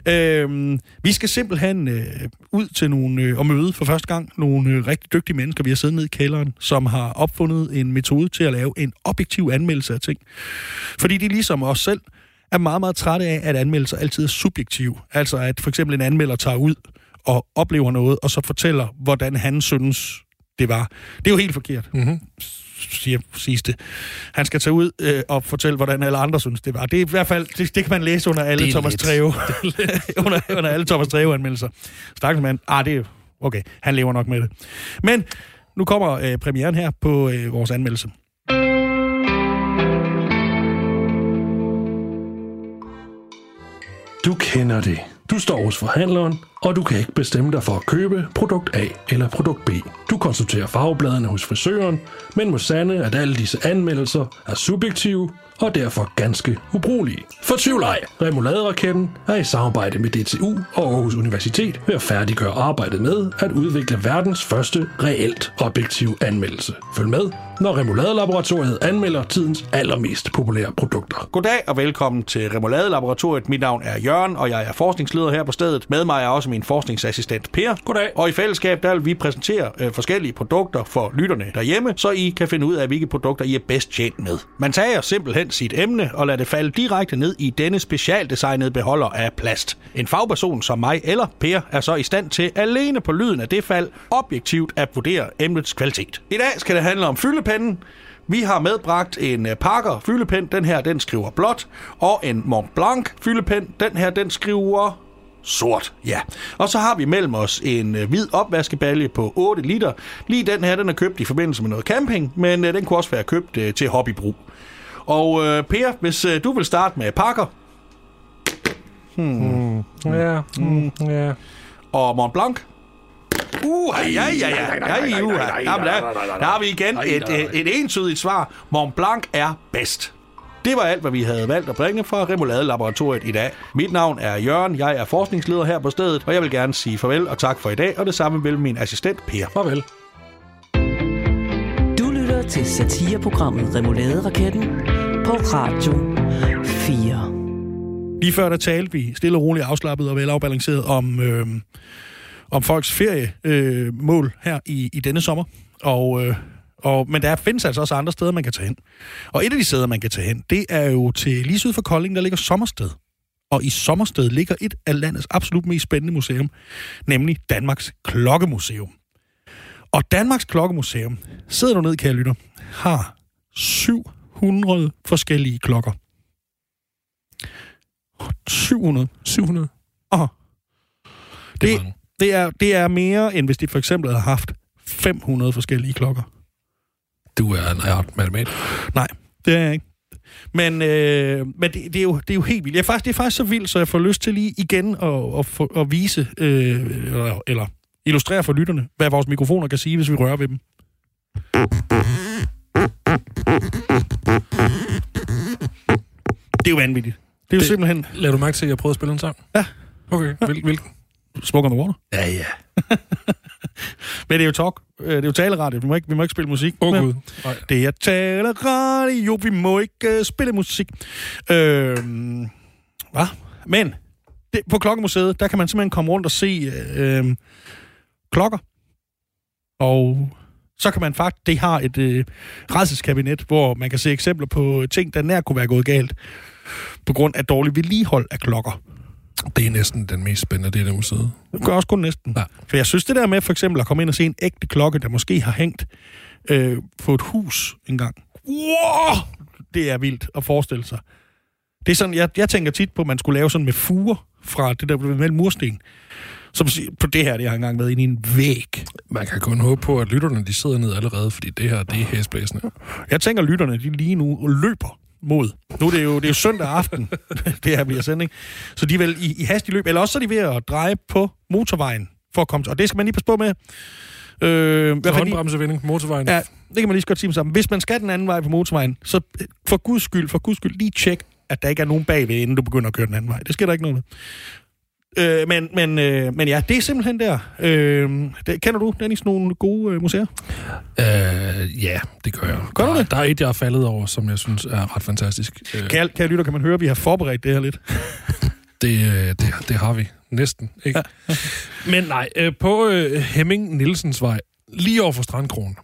Øhm, vi skal simpelthen øh, ud til nogle, øh, og møde for første gang nogle øh, rigtig dygtige mennesker. Vi har siddet nede i kælderen, som har opfundet en metode til at lave en objektiv anmeldelse af ting. Fordi de ligesom os selv er meget, meget trætte af, at anmeldelser altid er subjektive. Altså at for eksempel en anmelder tager ud og oplever noget, og så fortæller, hvordan han synes, det var. Det er jo helt forkert, Mm-hmm. siger, siges det. Han skal tage ud øh, og fortælle, hvordan alle andre synes, det var. Det er i hvert fald, det, det kan man læse under alle Thomas lidt. Treve. under, under alle Thomas Treve-anmeldelser. Stakkels mand. Ah, det er okay. Han lever nok med det. Men nu kommer øh, premieren her på øh, vores anmeldelse. Du kender det. Du står hos forhandleren, og du kan ikke bestemme dig for at købe produkt A eller produkt B. Du konsulterer farvebladene hos frisøren, men må sande, at alle disse anmeldelser er subjektive og derfor ganske ubrugelige. Fortvivl ej. Remoladeraketten er i samarbejde med DTU og Aarhus Universitet ved at færdiggøre arbejdet med at udvikle verdens første reelt objektiv anmeldelse. Følg med, når Remoladelaboratoriet anmelder tidens allermest populære produkter. Goddag og velkommen til Remoulade Laboratoriet. Mit navn er Jørgen, og jeg er forskningsleder her på stedet. Med mig er også min forskningsassistent Per. Goddag. Og i fællesskab der vil vi præsentere øh, forskellige produkter for lytterne derhjemme, så I kan finde ud af, hvilke produkter I er bedst tjent med. Man tager simpelthen sit emne og lader det falde direkte ned i denne specialdesignede beholder af plast. En fagperson som mig eller Per er så i stand til alene på lyden af det fald objektivt at vurdere emnets kvalitet. I dag skal det handle om fyldepennen, vi har medbragt en øh, Parker fyldepen. Den her, den skriver blåt. Og en Mont Blanc fyldepen. Den her, den skriver sort. Ja. Og så har vi mellem os en øh, hvid opvaskebalje på 8 liter. Lige den her, den er købt i forbindelse med noget camping, men øh, den kunne også være købt øh, til hobbybrug. Og øh, Per, hvis øh, du vil starte med Parker Ja, mm, ja. og Mont Blanc. Uh, ja, ja, ja, ja, ja, der, der har vi igen et, et, et entydigt svar. Mont Blanc er bedst. Det var alt, hvad vi havde valgt at bringe fra Remoulade Laboratoriet i dag. Mit navn er Jørgen, jeg er forskningsleder her på stedet, og jeg vil gerne sige farvel og tak for i dag, og det samme vil min assistent Per. Farvel. Du lytter til satireprogrammet Remoulade-raketten på Radio 4. Lige før der talte vi stille og roligt afslappet og velafbalanceret om, øh, om folks feriemål øh, mål her i, i denne sommer. Og, øh, og, men der findes altså også andre steder, man kan tage hen. Og et af de steder, man kan tage hen, det er jo til lige syd for Kolding, der ligger Sommersted. Og i Sommersted ligger et af landets absolut mest spændende museum, nemlig Danmarks Klokkemuseum. Og Danmarks Klokkemuseum, sidder du ned, kære lytter, har 700 forskellige klokker. 700. 700. Åh. Det er det, er, det er mere, end hvis de for eksempel havde haft 500 forskellige klokker. Du er en art matematiker. Nej, det er jeg ikke. Men, øh, men det, det, er jo, det er jo helt vildt. Jeg faktisk, det er faktisk så vildt, så jeg får lyst til lige igen at, at, få- at vise, øh, eller, eller illustrere for lytterne, hvad vores mikrofoner kan sige, hvis vi rører ved dem. Det er jo vanvittigt. Det er jo. Det- simpelthen Lad du mærke til, at jeg prøvede at spille en sang? Ja. Okay, Hvil, hvilken? Smoke on the Water. Ja, ja. Men det er jo talk. Øh, Det er jo taleradio. Vi må ikke, vi må ikke spille musik. Åh, oh, Gud. Nej. Det er taleradio. Vi må ikke uh, spille musik. Øh, hvad? Men det, på Klokkemuseet, der kan man simpelthen komme rundt og se øh, øh, klokker. Og så kan man faktisk, det har et øh, redselskabinet, hvor man kan se eksempler på ting, der nær kunne være gået galt på grund af dårlig vedligehold af klokker. Det er næsten den mest spændende del af museet. Det gør også kun næsten. Ja. For jeg synes, det der med for eksempel at komme ind og se en ægte klokke, der måske har hængt øh, på et hus engang. Wow! Det er vildt at forestille sig. Det er sådan, jeg, jeg tænker tit på, at man skulle lave sådan med fuger fra det der mellem mursten. Som på det her, det har engang været inde i en væg. Man kan kun håbe på, at lytterne de sidder ned allerede, fordi det her, det er hæsblæsende. Jeg tænker, lytterne de lige nu løber mod. Nu er det jo, det er jo søndag aften, det her bliver sending. Så de er vel i, i hastig løb. Eller også så er de ved at dreje på motorvejen for at komme til. Og det skal man lige passe på med. Øh, fordi, Håndbremsevinding på motorvejen. ja, det kan man lige så godt sige sammen. Hvis man skal den anden vej på motorvejen, så øh, for guds skyld, for guds skyld, lige tjek, at der ikke er nogen bagved, inden du begynder at køre den anden vej. Det sker der ikke noget med. Øh, men, men, øh, men ja, det er simpelthen der. Øh, det, kender du, Dennis, nogle gode øh, museer? Øh, ja, det gør jeg. Gør du det? Der er et, jeg er faldet over, som jeg synes er ret fantastisk. Øh, Kære, kære lytter, kan man høre, at vi har forberedt det her lidt. det, øh, det, det har vi næsten, ikke? Men nej, øh, på øh, Hemming Nielsens vej, lige over for Strandkronen,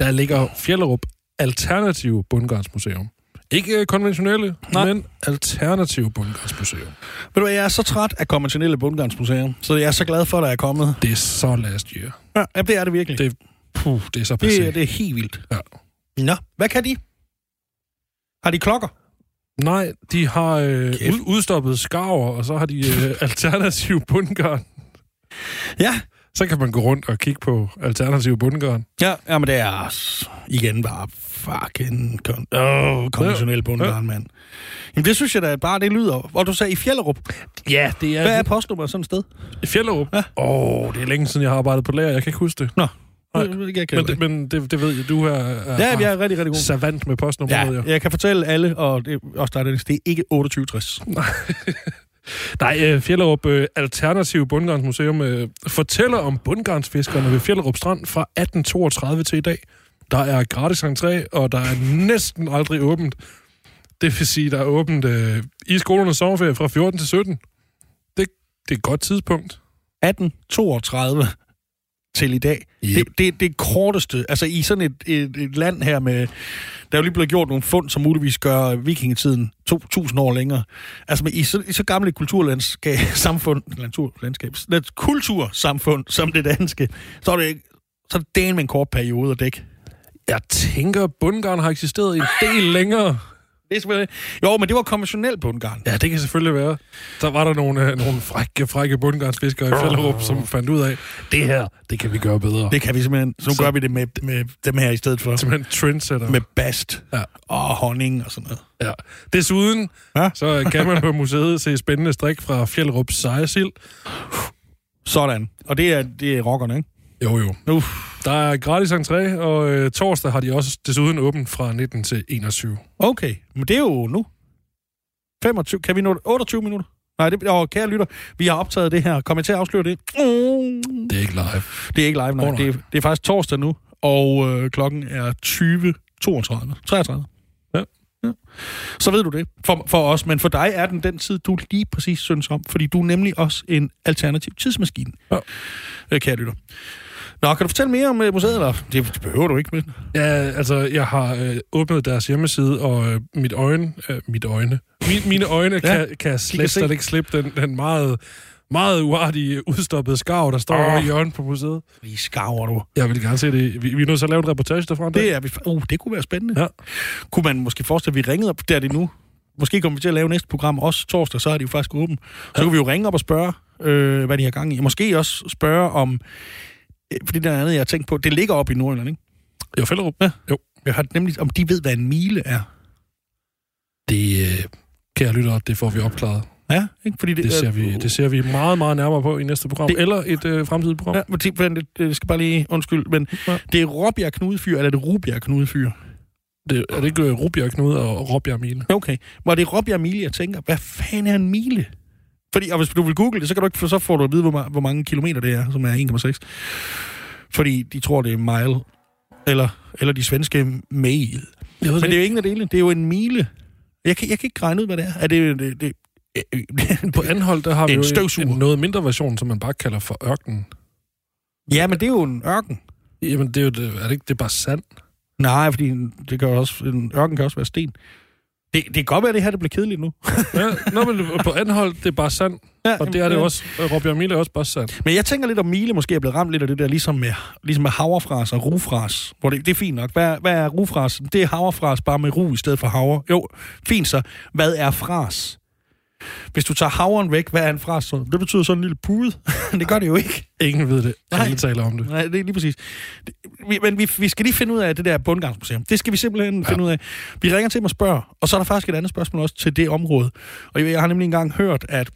der ligger Fjellerup Alternativ Bundgarnsmuseum. Ikke øh, konventionelle, Nej. men alternative bundgarnsmuseum. Ved du hvad, jeg er så træt af konventionelle bundgarnsmuseer, så jeg er så glad for, at der er kommet. Det er så last year. Ja, ja, det er det virkelig. Det, puh, det er så passé. det, er- det er helt vildt. Ja. Nå, hvad kan de? Har de klokker? Nej, de har øh, Kæft. ud, udstoppet skarver, og så har de øh, alternativ bundgarn. Ja. Så kan man gå rundt og kigge på alternativ bundgarn. Ja, ja men det er igen bare fucking kon- oh, konventionel bundgarn, mand. Jamen det synes jeg da bare, det lyder. Hvor du sagde i Fjellerup. Ja, det Hvad er postnummeret sådan et sted? I Fjellerup? Ja. Åh, oh, det er længe siden, jeg har arbejdet på lager. Jeg kan ikke huske det. Nå, Nej. jeg kan Men, det, men det, det ved jeg, du er, er Ja, jeg er rigtig, rigtig god. savant med postnummer, ved Ja, jeg. jeg kan fortælle alle, og det, også der er det, det er ikke 2860. Nej, Nej, øh, Fjellerup øh, Alternativ Bundgarnsmuseum øh, fortæller om bundgarnsfiskerne ved Fjellerup Strand fra 1832 til i dag. Der er gratis entré, og der er næsten aldrig åbent. Det vil sige, der er åbent øh, i skolernes sommerferie fra 14 til 17. Det, det er et godt tidspunkt. 1832 til i dag. Yep. Det, det, det korteste, altså i sådan et, et, et land her med, der er jo lige blevet gjort nogle fund, som muligvis gør vikingetiden 2000 år længere. Altså med, i, så, i så gamle et kulturlandskab, samfund, naturlandskab, et kultursamfund som det danske, så er det, så er det dagen med en kort periode at dække. Jeg tænker, at bundgarn har eksisteret en del længere. Det er. Jo, men det var konventionelt bundgarn. Ja, det kan selvfølgelig være. Der var der nogle, øh, nogle frække, frække bundgarnsfiskere i Fjellerup, som fandt ud af, det her, det kan vi gøre bedre. Det kan vi simpelthen... Så nu Så- gør vi det med, med dem her i stedet for. simpelthen trendsetter. Med bast Ja. og honning og sådan noget. Ja. Desuden, Ja. så kan man på museet se spændende strik fra Fjellerup Sejsild. Sådan. Og det er, det er rockerne, ikke? Jo, jo. Uff. Der er gratis entré, og øh, torsdag har de også desuden åbent fra 19 til 21. Okay, men det er jo nu. 25, kan vi nå det? 28 minutter? Nej, det, åh, kære lytter, vi har optaget det her. Kom jeg til at afsløre det? Mm. Det er ikke live. Det er ikke live, nej. Åh, nej. Det, er, det er faktisk torsdag nu, og øh, klokken er 20, 32, 33. Ja. ja. Så ved du det for, for os, men for dig er den den tid, du lige præcis synes om, fordi du er nemlig også en alternativ tidsmaskine, Ja. øh, kære lytter. Nå, kan du fortælle mere om øh, museet, eller? Det, det behøver du ikke, men... Ja, altså, jeg har øh, åbnet deres hjemmeside, og øh, mit øjne... Øh, mit øjne... Min, mine øjne Ja, kan, kan slet, ikke slippe den, den meget, meget uartige, udstoppede skarv, der står oh. over i hjørnet på museet. Vi skarver du. Jeg vil gerne se det. Vi, vi er nødt til at lave en reportage derfra. Det er vi. Uh, det kunne være spændende. Ja. Kunne man måske forestille, at vi ringede op, der er det nu. Måske kommer vi til at lave næste program også torsdag, så er de jo faktisk åbent. Så Ja. kan vi jo ringe op og spørge, øh, hvad de har gang i. Måske også spørge om, fordi der er andet, jeg har tænkt på, det ligger op i Nordjylland, ikke? Jo, Fjellerup. Ja. Jo. Jeg har nemlig, om de ved, hvad en mile er. Det, øh, kære lyttere, det får vi opklaret. Ja, ikke? Fordi det, Det ser, vi, det ser vi meget, meget nærmere på i næste program. Det- eller et øh, fremtidigt program. Ja, men det, det, skal bare lige, undskyld, men Ja. det er Råbjerg Knudefyr, eller er det Rubjerg Knudefyr? Det, er det ikke øh, Rubjerg Knud og Råbjerg Mile? Okay. Hvor det er Råbjerg Mile, jeg tænker, hvad fanden er en mile? Fordi, og hvis du vil google det, så, kan du ikke, så får du at vide, hvor, hvor mange kilometer det er, som er 1,6. Fordi de tror, det er mile. Eller, eller de svenske mail. Men det er jo ingen af delene. Det er jo en mile. Jeg kan, jeg kan ikke regne ud, hvad det er. Er det... det, det På Anhold, der har vi jo en, en noget mindre version, som man bare kalder for ørken. ja, men det er jo en ørken. Jamen, det er jo det, er det ikke det er bare sand? Nej, fordi det kan også, en ørken kan også være sten. Det, det kan godt være, at det her det bliver kedeligt nu. Ja, nå, men på Anhold, det er bare sand. Ja, Og det er det men- også. Råbjerg Mile er også bare sand. Men jeg tænker lidt om Mile måske er blevet ramt lidt af det der, ligesom med, ligesom med havrefras og rufras. Hvor det, det er fint nok. Hvad, hvad er rufras? Det er havrefras bare med ru i stedet for havre. Jo, fint så. Hvad er fras? Hvis du tager havren væk, hvad er en fras så? Det betyder sådan en lille pude. det gør det jo ikke. Ingen ved det. Nej. Alle taler om det. Nej, det er lige præcis. Vi, men vi, vi skal lige finde ud af det der bundgangsmuseum. Det skal vi simpelthen ja. finde ud af. Vi ringer til dem og spørger, og så er der faktisk et andet spørgsmål også til det område. Og jeg, har nemlig engang hørt, at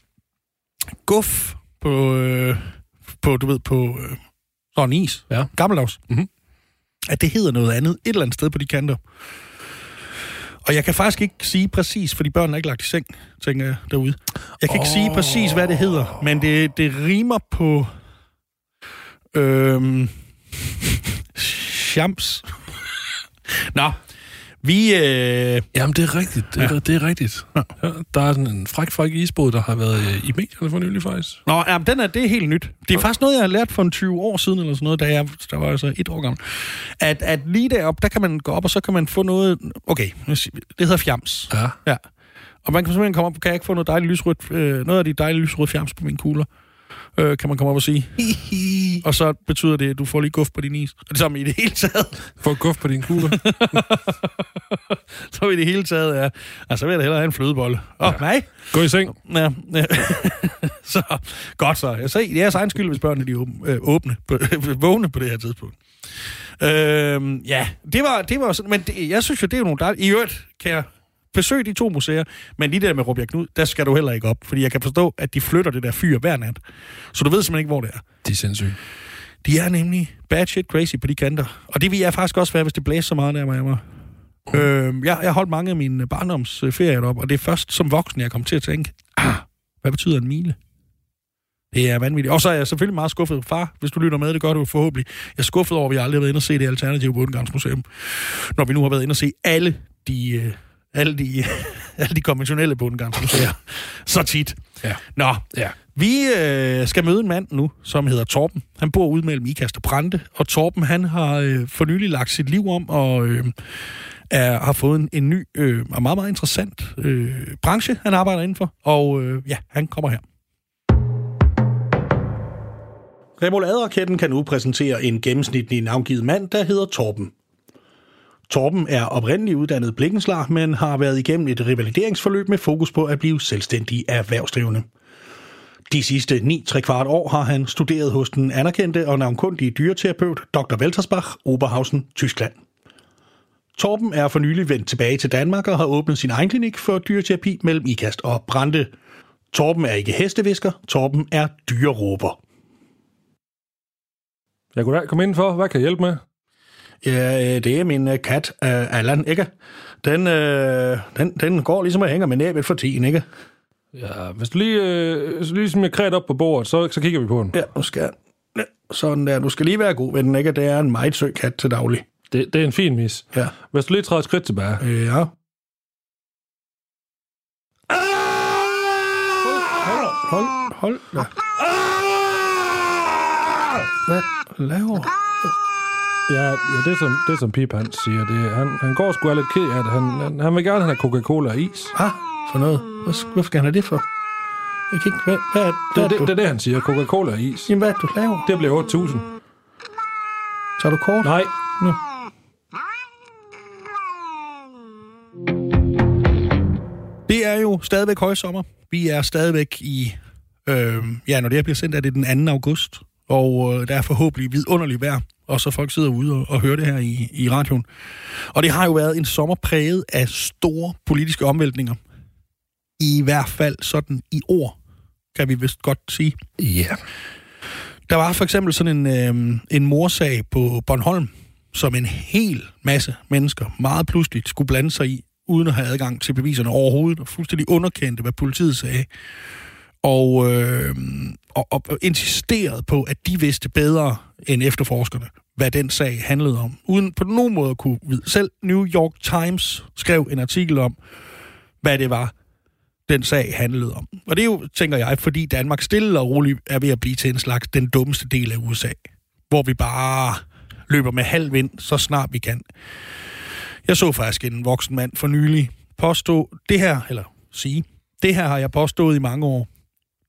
guf på, øh, på du ved, på øh, sådan is, Ja. gammeldags, Mhm. at det hedder noget andet et eller andet sted på de kanter. Og jeg kan faktisk ikke sige præcis, fordi børnene er ikke lagt i seng, tænker jeg derude. Jeg kan ikke sige præcis, hvad det hedder, men det, det rimer på... Øhm, Shams. Nå, Vi, øh, Jamen, det er rigtigt. Det er, ja. det er rigtigt. Ja. Der er sådan en fræk, fræk isbåd, der har været øh, i medierne for nylig, faktisk. Nå, ja, den er, det er helt nyt. Det er faktisk noget, jeg har lært for en 20 år siden, eller sådan noget, da jeg der var altså et år gammel. At, at lige deroppe, der kan man gå op, og så kan man få noget... Okay, det hedder fjams. Ja. Ja. Og man kan simpelthen komme op, kan jeg ikke få noget dejligt lysrødt, øh, noget af de dejlige lysrøde fjams på mine kugler? Øh, kan man komme op og sige. og så betyder det, at du får lige guf på din is. Og det samme i det hele taget. Få et guf på dine kugler. så i det hele taget er, altså vil jeg da hellere have en flødebolle. Åh, oh, ja. nej. Gå i seng. Ja, ja. så, godt så. Jeg siger, det er jeres egen skyld, hvis børnene de er åbne, øh, åbne på, vågne på det her tidspunkt. Øhm, ja, det var, det var sådan, men det, jeg synes jo, det er jo nogle dejlige... I øvrigt, kan jeg besøge de to museer, men lige der med Robjerg Knud, der skal du heller ikke op, fordi jeg kan forstå, at de flytter det der fyr hver nat. Så du ved simpelthen ikke, hvor det er. De er sindssyge. De er nemlig bad shit crazy på de kanter. Og det vil jeg faktisk også være, hvis det blæser så meget hvor jeg var. Mm. Øh, jeg, jeg holdt mange af mine barndomsferier op, og det er først som voksen, jeg kom til at tænke, ah, hvad betyder en mile? Det er vanvittigt. Og så er jeg selvfølgelig meget skuffet. Far, hvis du lytter med, det gør du forhåbentlig. Jeg er skuffet over, at vi aldrig har været inde og se det alternative Bundegarnsmuseum. Når vi nu har været inde og se alle de, øh, alle de, alle de konventionelle bundegarnsmuseer så tit. Ja. Nå, Ja. vi øh, skal møde en mand nu, som hedder Torben. Han bor ude mellem Ikast og Brande, og Torben han har øh, for nylig lagt sit liv om og øh, er, har fået en, en ny øh, og meget, meget interessant øh, branche, han arbejder indenfor. Og øh, ja, han kommer her. Remoulade-raketten kan nu præsentere en gennemsnitlig navngivet mand, der hedder Torben. Torben er oprindeligt uddannet blikkenslar, men har været igennem et revalideringsforløb med fokus på at blive selvstændig erhvervsdrivende. De sidste 9 3 kvart år har han studeret hos den anerkendte og navnkundige dyreterapeut Dr. Weltersbach, Oberhausen, Tyskland. Torben er for nylig vendt tilbage til Danmark og har åbnet sin egen klinik for dyreterapi mellem Ikast og Brande. Torben er ikke hestevisker, Torben er dyreråber. Jeg kunne da komme for, Hvad kan jeg hjælpe med? Ja, øh, det er min øh, kat, øh, Allan, ikke? Den, øh, den, den går ligesom og hænger med næbet for tiden, ikke? Ja, hvis du lige, øh, hvis du lige smider kræt op på bordet, så, så kigger vi på den. Ja, nu skal. Ja, sådan der. Du skal lige være god ved den, ikke? Det er en meget sød kat til daglig. Det, det er en fin mis. Ja. Hvis du lige træder et skridt tilbage. Ja. Hold, hold, hold da. Hvad laver Ja, ja det, er som, det som Pip han siger. Det, er- han, han går sgu er lidt ked af det. Han, han, han vil gerne have Coca-Cola og is. Ah, for noget? Hvad, hvad skal han have det for? Jeg kan ikke... Hvad, hvad er Det, hvad er det, det er det, han siger. Coca-Cola og is. Jamen, hvad er det, du laver? Det bliver 8.000. Tager du kort? Nej, Nu. Det er jo stadigvæk højsommer. Vi er stadigvæk i... Øh, ja, når det her bliver sendt, er det den 2. august. Og øh, der er forhåbentlig vidunderligt vejr. Og så folk sidder ude og, og hører det her i, i radioen. Og det har jo været en sommer præget af store politiske omvæltninger. I hvert fald sådan i ord, kan vi vist godt sige. ja. Der var for eksempel sådan en, øh, en morsag på Bornholm, som en hel masse mennesker meget pludseligt skulle blande sig i, uden at have adgang til beviserne overhovedet, og fuldstændig underkendte, hvad politiet sagde. Og, øh, og, og insisterede på, at de vidste bedre end efterforskerne, hvad den sag handlede om. Uden på nogen måde at kunne vide. Selv New York Times skrev en artikel om, hvad det var, den sag handlede om. Og det er jo, tænker jeg, fordi Danmark stille og roligt er ved at blive til en slags den dummeste del af USA, hvor vi bare løber med halv vind, så snart vi kan. Jeg så faktisk en voksen mand for nylig påstå det her, eller sige, det her har jeg påstået i mange år.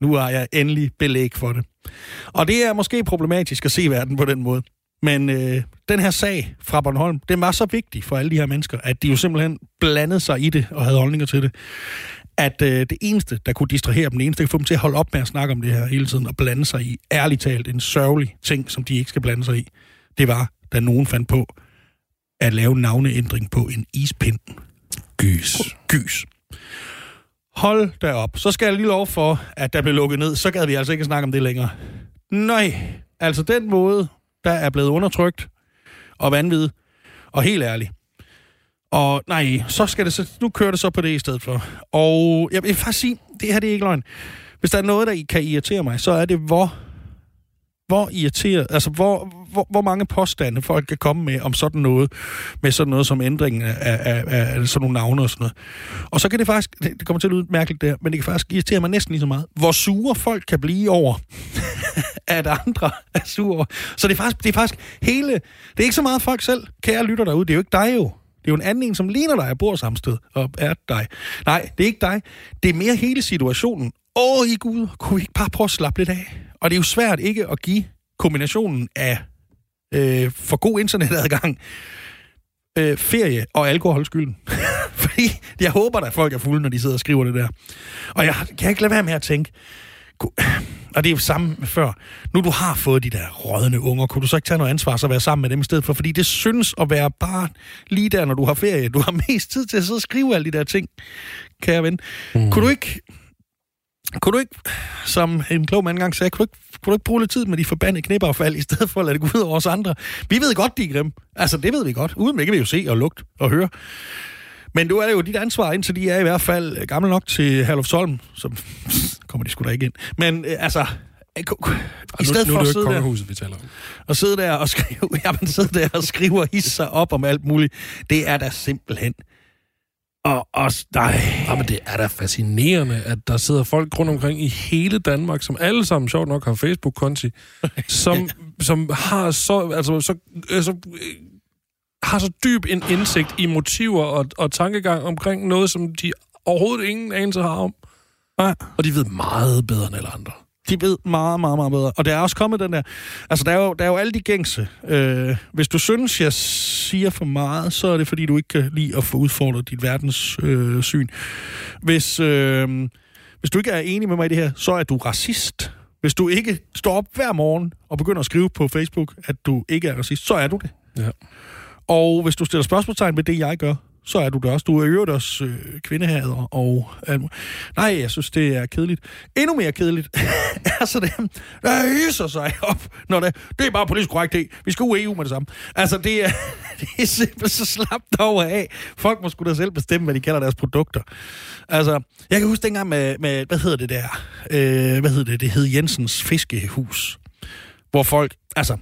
Nu har jeg endelig belæg for det. Og det er måske problematisk at se verden på den måde. Men øh, den her sag fra Bornholm, den var så vigtig for alle de her mennesker, at de jo simpelthen blandede sig i det og havde holdninger til det at øh, det eneste, der kunne distrahere dem, det eneste, der kunne få dem til at holde op med at snakke om det her hele tiden og blande sig i, ærligt talt, en sørgelig ting, som de ikke skal blande sig i, det var, da nogen fandt på at lave navneændring på en ispind. Gys. Gys. Hold da op. Så skal jeg lige lov for, at der blev lukket ned. Så gad vi altså ikke snakke om det længere. Nej, altså den måde, der er blevet undertrykt og vanvid, og helt ærligt. Og nej, så skal det så, nu kører det så på det i stedet for. Og jeg vil faktisk sige, det her det er ikke løgn. Hvis der er noget, der kan irritere mig, så er det, hvor hvor irriteret, altså hvor, hvor, hvor mange påstande folk kan komme med om sådan noget, med sådan noget som ændringen af, af, af, af sådan nogle navne og sådan noget. Og så kan det faktisk, det kommer til at lyde mærkeligt der, men det kan faktisk irritere mig næsten lige så meget, hvor sure folk kan blive over, at andre er sure. Så det er faktisk, det er faktisk hele, det er ikke så meget folk selv, kære lytter derude, det er jo ikke dig jo. Det er jo en anden en, som ligner dig og bor samme sted og er dig. Nej, det er ikke dig. Det er mere hele situationen. Åh, i Gud, kunne vi ikke bare prøve at slappe lidt af? Og det er jo svært ikke at give kombinationen af øh, for god internetadgang, øh, ferie og alkohol skylden. Fordi jeg håber, at folk er fulde, når de sidder og skriver det der. Og jeg kan ikke lade være med at tænke, og det er jo samme før. Nu du har fået de der rådne unger, kunne du så ikke tage noget ansvar og være sammen med dem i stedet for? Fordi det synes at være bare lige der, når du har ferie. Du har mest tid til at sidde og skrive alle de der ting, kære ven. Mm. Kunne du ikke kunne du ikke, som en klog mand engang sagde, kunne du, ikke, kunne du ikke bruge lidt tid med de forbandede knæbaffald, i stedet for at lade det gå ud over os andre? Vi ved godt, de er grimme. Altså, det ved vi godt. Uden det kan vi jo se og lugte og høre. Men nu er det jo dit ansvar, indtil de er i hvert fald gamle nok til Herlufsholm, som kommer de sgu da ikke ind. Men øh, altså, øh, i stedet nu, for nu er at sidde der, vi taler om. og sidde der og skrive, jamen, sidde der og skrive og hisse sig op om alt muligt, det er da simpelthen. Og, og nej, Ja, men det er da fascinerende, at der sidder folk rundt omkring i hele Danmark, som alle sammen sjovt nok har Facebook-konti, som, som har så, altså, så, altså, har så dyb en indsigt i motiver og, og tankegang omkring noget, som de overhovedet ingen anelse har om. nej. Og de ved meget bedre end alle andre. De ved meget, meget, meget bedre. Og der er også kommet den der... Altså, der er jo, der er jo alle de gængse. Øh, hvis du synes, jeg siger for meget, så er det, fordi du ikke kan lide at få udfordret dit verdenssyn. Øh, syn. hvis, øh, hvis du ikke er enig med mig i det her, så er du racist. Hvis du ikke står op hver morgen og begynder at skrive på Facebook, at du ikke er racist, så er du det. Ja. Og hvis du stiller spørgsmålstegn ved det, jeg gør, så er du der også. Du er øvrigt også øh, kvindehader, og... Øh, nej, jeg synes, det er kedeligt. Endnu mere kedeligt er så dem, der hyser sig op, når det, det er bare politisk korrekt, det. Vi skal ud af EU med det samme. Altså, det er, det er simpelthen så slapt over af. Folk må sgu da selv bestemme, hvad de kalder deres produkter. Altså, jeg kan huske dengang med, med hvad hedder det der? Øh, hvad hedder det? Det hed Jensens Fiskehus. Hvor folk, altså,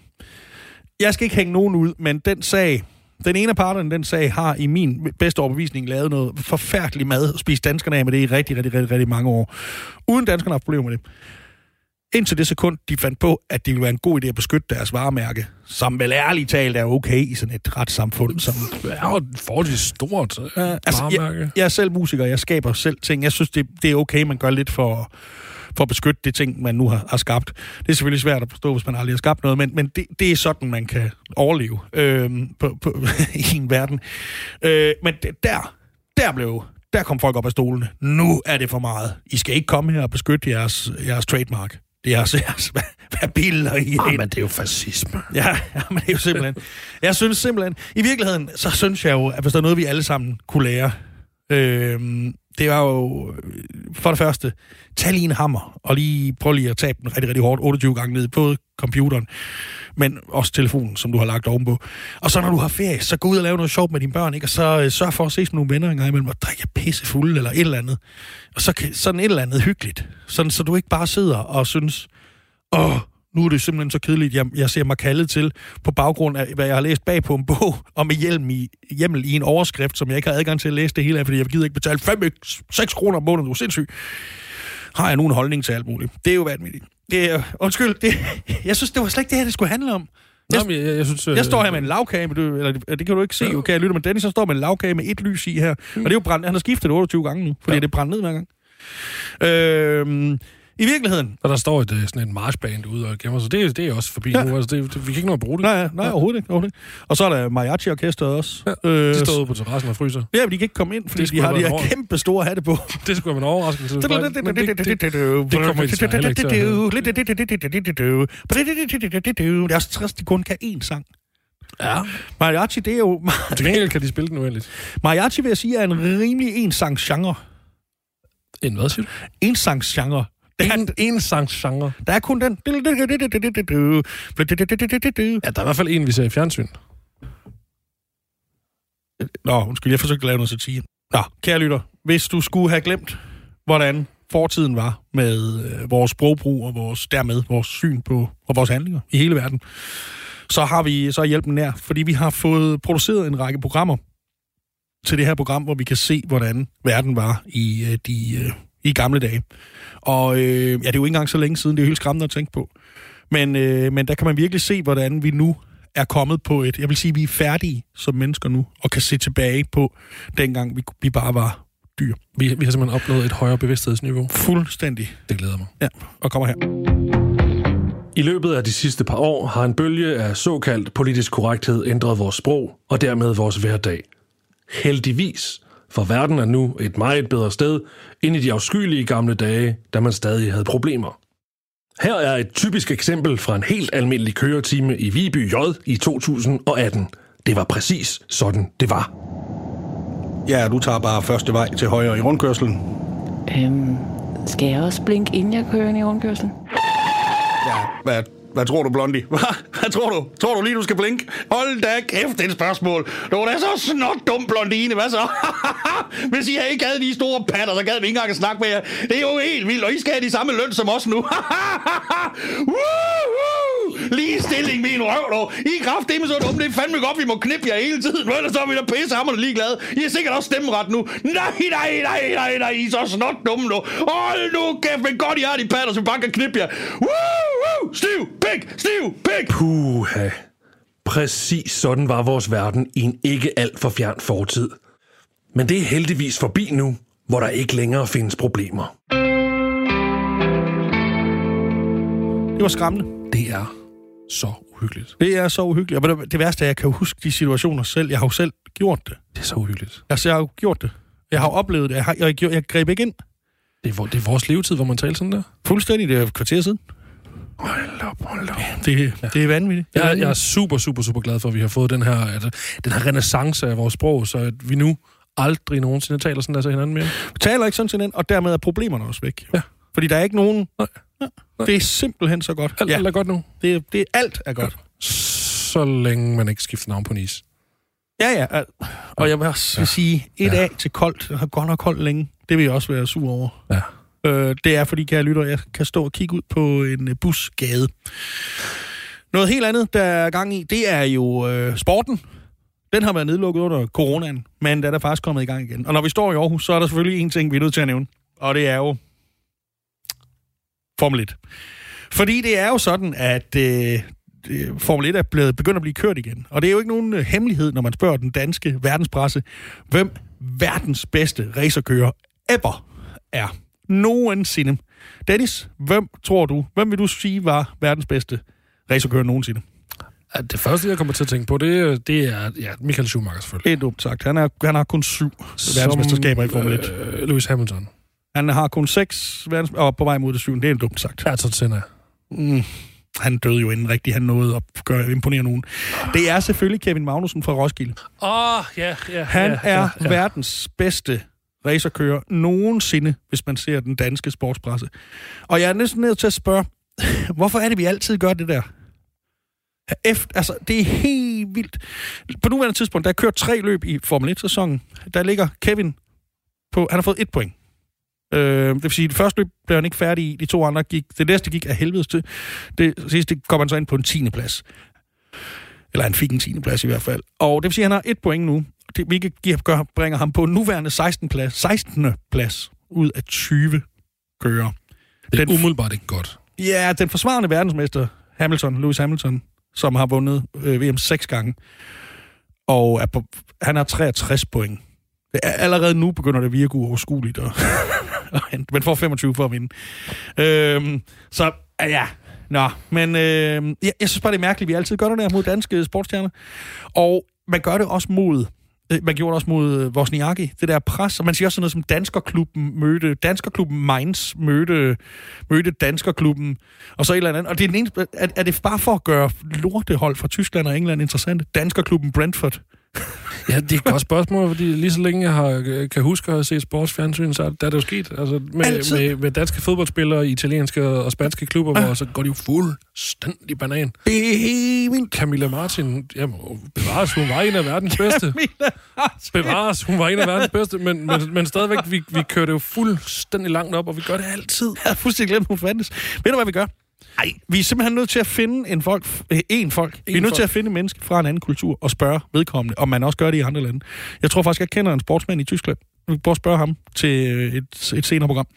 jeg skal ikke hænge nogen ud, men den sag, den ene af parterne, den sag, har i min bedste overbevisning lavet noget forfærdeligt mad og spist danskerne af med det i rigtig, rigtig, rigtig, rigtig mange år. Uden danskerne har haft problemer med det. Indtil det sekund, de fandt på, at det ville være en god idé at beskytte deres varemærke, som vel ærligt talt er okay i sådan et retssamfund. Som, Det er jo et forholdsvis stort øh, Ja, altså, varemærke. jeg, jeg er selv musiker, jeg skaber selv ting. Jeg synes, det, det er okay, man gør lidt for, for at beskytte det ting, man nu har, har skabt. Det er selvfølgelig svært at forstå, hvis man aldrig har skabt noget, men, men det, det er sådan, man kan overleve øh, på, på, i en verden. Øh, men det, der, der blev der kom folk op af stolene. Nu er det for meget. I skal ikke komme her og beskytte jeres, jeres trademark. Det er jeres, jeres hvad, hvad I er men det er jo fascisme. Ja, ja, men det er jo simpelthen... Jeg synes simpelthen... I virkeligheden, så synes jeg jo, at hvis der er noget, vi alle sammen kunne lære, øh, det var jo... For det første, tag lige en hammer, og lige prøv lige at tabe den rigtig, rigtig hårdt, 28 gange ned på computeren, men også telefonen, som du har lagt ovenpå. Og så når du har ferie, så gå ud og lave noget sjovt med dine børn, ikke? og så øh, sørg for at ses med nogle venner en gang imellem, og drikke pisse fuld eller et eller andet. Og så kan, sådan et eller andet hyggeligt. Sådan, så du ikke bare sidder og synes, åh, nu er det simpelthen så kedeligt, jeg, jeg ser mig kaldet til, på baggrund af, hvad jeg har læst bag på en bog, og med hjelm i, hjemmel i en overskrift, som jeg ikke har adgang til at læse det hele af, fordi jeg gider ikke betale 5, 6 kroner om måneden, du er sindssyg. Har jeg nu en holdning til alt muligt? Det er jo vanvittigt. Det er, undskyld, det, jeg synes, det var slet ikke det her, det skulle handle om. Nå, men jeg, jeg, synes... øh, Jeg står her med en lavkage, men du, eller, det kan du ikke se, jo, kan jeg lytte, men Dennis, så står med en lavkage med et lys i her. Og det er jo brændt, han har skiftet det 28 gange nu, fordi. Ja. det er brændt ned hver gang. Øh, I virkeligheden, Og der står et, øh, sådan en marchband ude og gemmer sig. Det, det er også forbi Ja. nu. Altså, det, det, vi kan ikke nå at bruge det. Nej, nej, overhovedet ikke. Overhovedet ikke. Og så er der mariachi-orkestret også. Ja, øh, De står ude på terrassen og fryser. Ja, men de kan ikke komme ind, fordi Det de har de her over. kæmpe store hatte på. Det skulle være en overraskelse. Det, det, det kommer de så heller ikke til at Det er også trist, de kun kan én sang. Ja. Mariachi, det er jo... Til gengæld kan de spille den uendeligt. Mariachi, vil jeg sige, er en rimelig ensangsgenre. En hvad siger du? Ensangsgenre. Det er, En, en sangsgenre. der er kun den... Ja, der er i hvert fald en, vi ser i fjernsyn. Nå, undskyld, jeg forsøgte at lave noget satire. Nå, kære lytter, hvis du skulle have glemt, hvordan fortiden var med øh, vores sprogbrug og vores, dermed vores syn på og vores handlinger i hele verden, så har vi så hjælpen nær, fordi vi har fået produceret en række programmer til det her program, hvor vi kan se, hvordan verden var i øh, de øh, i gamle dage. Og øh, ja, det er jo ikke engang så længe siden, det er jo helt skræmmende at tænke på. Men, øh, men der kan man virkelig se, hvordan vi nu er kommet på et... Jeg vil sige, vi er færdige som mennesker nu, og kan se tilbage på dengang, vi, vi bare var dyr. Vi, vi har simpelthen opnået et højere bevidsthedsniveau. Fuldstændig. Det glæder mig. Ja, og kommer her. I løbet af de sidste par år har en bølge af såkaldt politisk korrekthed ændret vores sprog og dermed vores hverdag. Heldigvis, for verden er nu et meget bedre sted end i de afskyelige gamle dage, da man stadig havde problemer. Her er et typisk eksempel fra en helt almindelig køretime i Viby J i 2018. Det var præcis sådan, det var. Ja, du tager bare første vej til højre i rundkørselen. Øhm, skal jeg også blinke, inden jeg kører ind i rundkørslen? Ja, hvad, hvad tror du, Blondie? Hvad, hvad tror du? Tror du lige, du skal blinke? Hold da kæft, det er et spørgsmål. Du er da så snot dum, Blondine. Hvad så? Hvis I ikke havde de store patter, så gad vi ikke engang at snakke med jer. Det er jo helt vildt, og I skal have de samme løn som os nu. lige stilling min røv, dog. I er kraft, det er så dumme. Det er fandme godt, vi må knippe jer hele tiden. Ellers så er vi da pisse hammerne ligeglade. I er sikkert også stemmeret nu. Nej, nej, nej, nej, nej. I er så snot dumme nu. Hold nu kæft, men godt I har de patter, så vi bare kan knippe jer. Woo! Stiv, pik, stiv, pik. Puha. Præcis sådan var vores verden i en ikke alt for fjern fortid. Men det er heldigvis forbi nu, hvor der ikke længere findes problemer. Det var skræmmende. Det er så uhyggeligt. Det er så uhyggeligt. Og det, det værste er, at jeg kan huske de situationer selv. Jeg har jo selv gjort det. Det er så uhyggeligt. Altså, jeg har jo gjort det. Jeg har oplevet det. Jeg, har, jeg, jeg, jeg greb ikke ind. Det er, det er vores levetid, hvor man taler sådan der. Fuldstændig. Det er et kvarter siden. Hold op, hold op. Det, ja. det er vanvittigt. Det er Jeg, jeg er super, super, super glad for, at vi har fået den her, den her renaissance af vores sprog, så at vi nu aldrig nogensinde taler sådan der til hinanden mere. Vi taler ikke sådan til hinanden, og dermed er problemerne også væk. Ja. Fordi der er ikke nogen... Nej. Ja. Det er simpelthen så godt. Alt, ja. alt er godt nu. det, det, alt er godt. Så længe man ikke skifter navn på en is. Ja, ja. al- Og jeg vil også ja. sige, et Ja. ja. A til koldt. Det har godt nok koldt længe. Det vil jeg også være sur over. Ja. Øh, det er, fordi, kære lytter, jeg kan stå og kigge ud på en øh, busgade. Noget helt andet, der er gang i, det er jo øh, sporten. Den har været nedlukket under coronaen, men den er faktisk kommet i gang igen. Og når vi står i Aarhus, så er der selvfølgelig en ting, vi er nødt til at nævne. Og det er jo Formel 1. Fordi det er jo sådan, at øh, øh, Formel 1 er blevet, begyndt at blive kørt igen. Og det er jo ikke nogen øh, hemmelighed, når man spørger den danske verdenspresse, hvem verdens bedste racerkører ever er. Nogensinde. Dennis, hvem tror du, hvem vil du sige var verdens bedste racerkører nogensinde? Ja, Det første, jeg kommer til at tænke på, det, det er ja, Michael Schumacher selvfølgelig. Det er dumt sagt. Han, er, han har kun syv verdensmesterskaber i Formel 1. Øh, Lewis Hamilton. Han har kun seks verdens... Og på vej mod det syvende. Det er dumt sagt. Ayrton Senna. Mm. Han døde jo inden rigtig han nåede at gøre, imponere nogen. Det er selvfølgelig Kevin Magnussen fra Roskilde. Åh, oh, ja, ja. Han ja, er ja, ja. verdens bedste racerkører nogensinde, hvis man ser den danske sportspresse. Og jeg er næsten nødt til at spørge, hvorfor er det, vi altid gør det der? Efter, altså, det er helt vildt. På nuværende tidspunkt, der er kørt tre løb i Formel 1-sæsonen. Der ligger Kevin på... Han har fået et point. Øh, det vil sige, det første løb blev han ikke færdig i. De to andre gik... Det næste gik af helvedes til. Det sidste kom han så ind på en 10. plads. Eller han fik en 10. plads i hvert fald. Og det vil sige, at han har et point nu. Det, hvilket giver, gør, bringer ham på en nuværende 16. plads, 16. plads ud af 20 kører. Det er Den- umiddelbart ikke godt. Ja, den forsvarende verdensmester, Hamilton, Lewis Hamilton, som har vundet øh, VM seks gange, og er på, han har 63 point. Det er, allerede nu begynder det at virke uoverskueligt, og, og han- man får 25 for at vinde. Øhm, så ja, ja, nå, men øh, jeg, jeg synes bare, det er mærkeligt, at vi altid gør det der mod danske sportsstjerner. Og man gør det også mod Øh, man gjorde det også mod øh, Vosniaki, det der pres, og man siger også sådan noget som Danskerklubben mødte, Danskerklubben Mainz mødte, mødte Danskerklubben, og så et eller andet. Og det er, den eneste, er, er det bare for at gøre lortehold fra Tyskland og England interessante? Danskerklubben Brentford Ja, det er et godt spørgsmål, fordi lige så længe jeg har, øh, kan huske at have set sportsfjernsyn, så er der er det jo sket. Altså med, Altid. med, med danske fodboldspillere italienske og spanske klubber, hvor så går de jo fuldstændig banan. Vildt. Camilla Martin, jamen, bevares, hun var en af verdens bedste. Bevares, hun var en af verdens bedste, men, men, men stadigvæk, vi, vi kører det jo fuldstændig langt op, og vi gør det altid. Jeg har fuldstændig glemt, hun fandtes. Ved du, hvad vi gør? Ej, vi er simpelthen nødt til at finde en folk, øh, en folk. vi er nødt folk. til at finde et menneske fra en anden kultur og spørge vedkommende, om man også gør det i andre lande. Jeg tror faktisk, jeg kender en sportsmand i Tyskland. Vi kan prøve at spørge ham til øh, et, et senere program.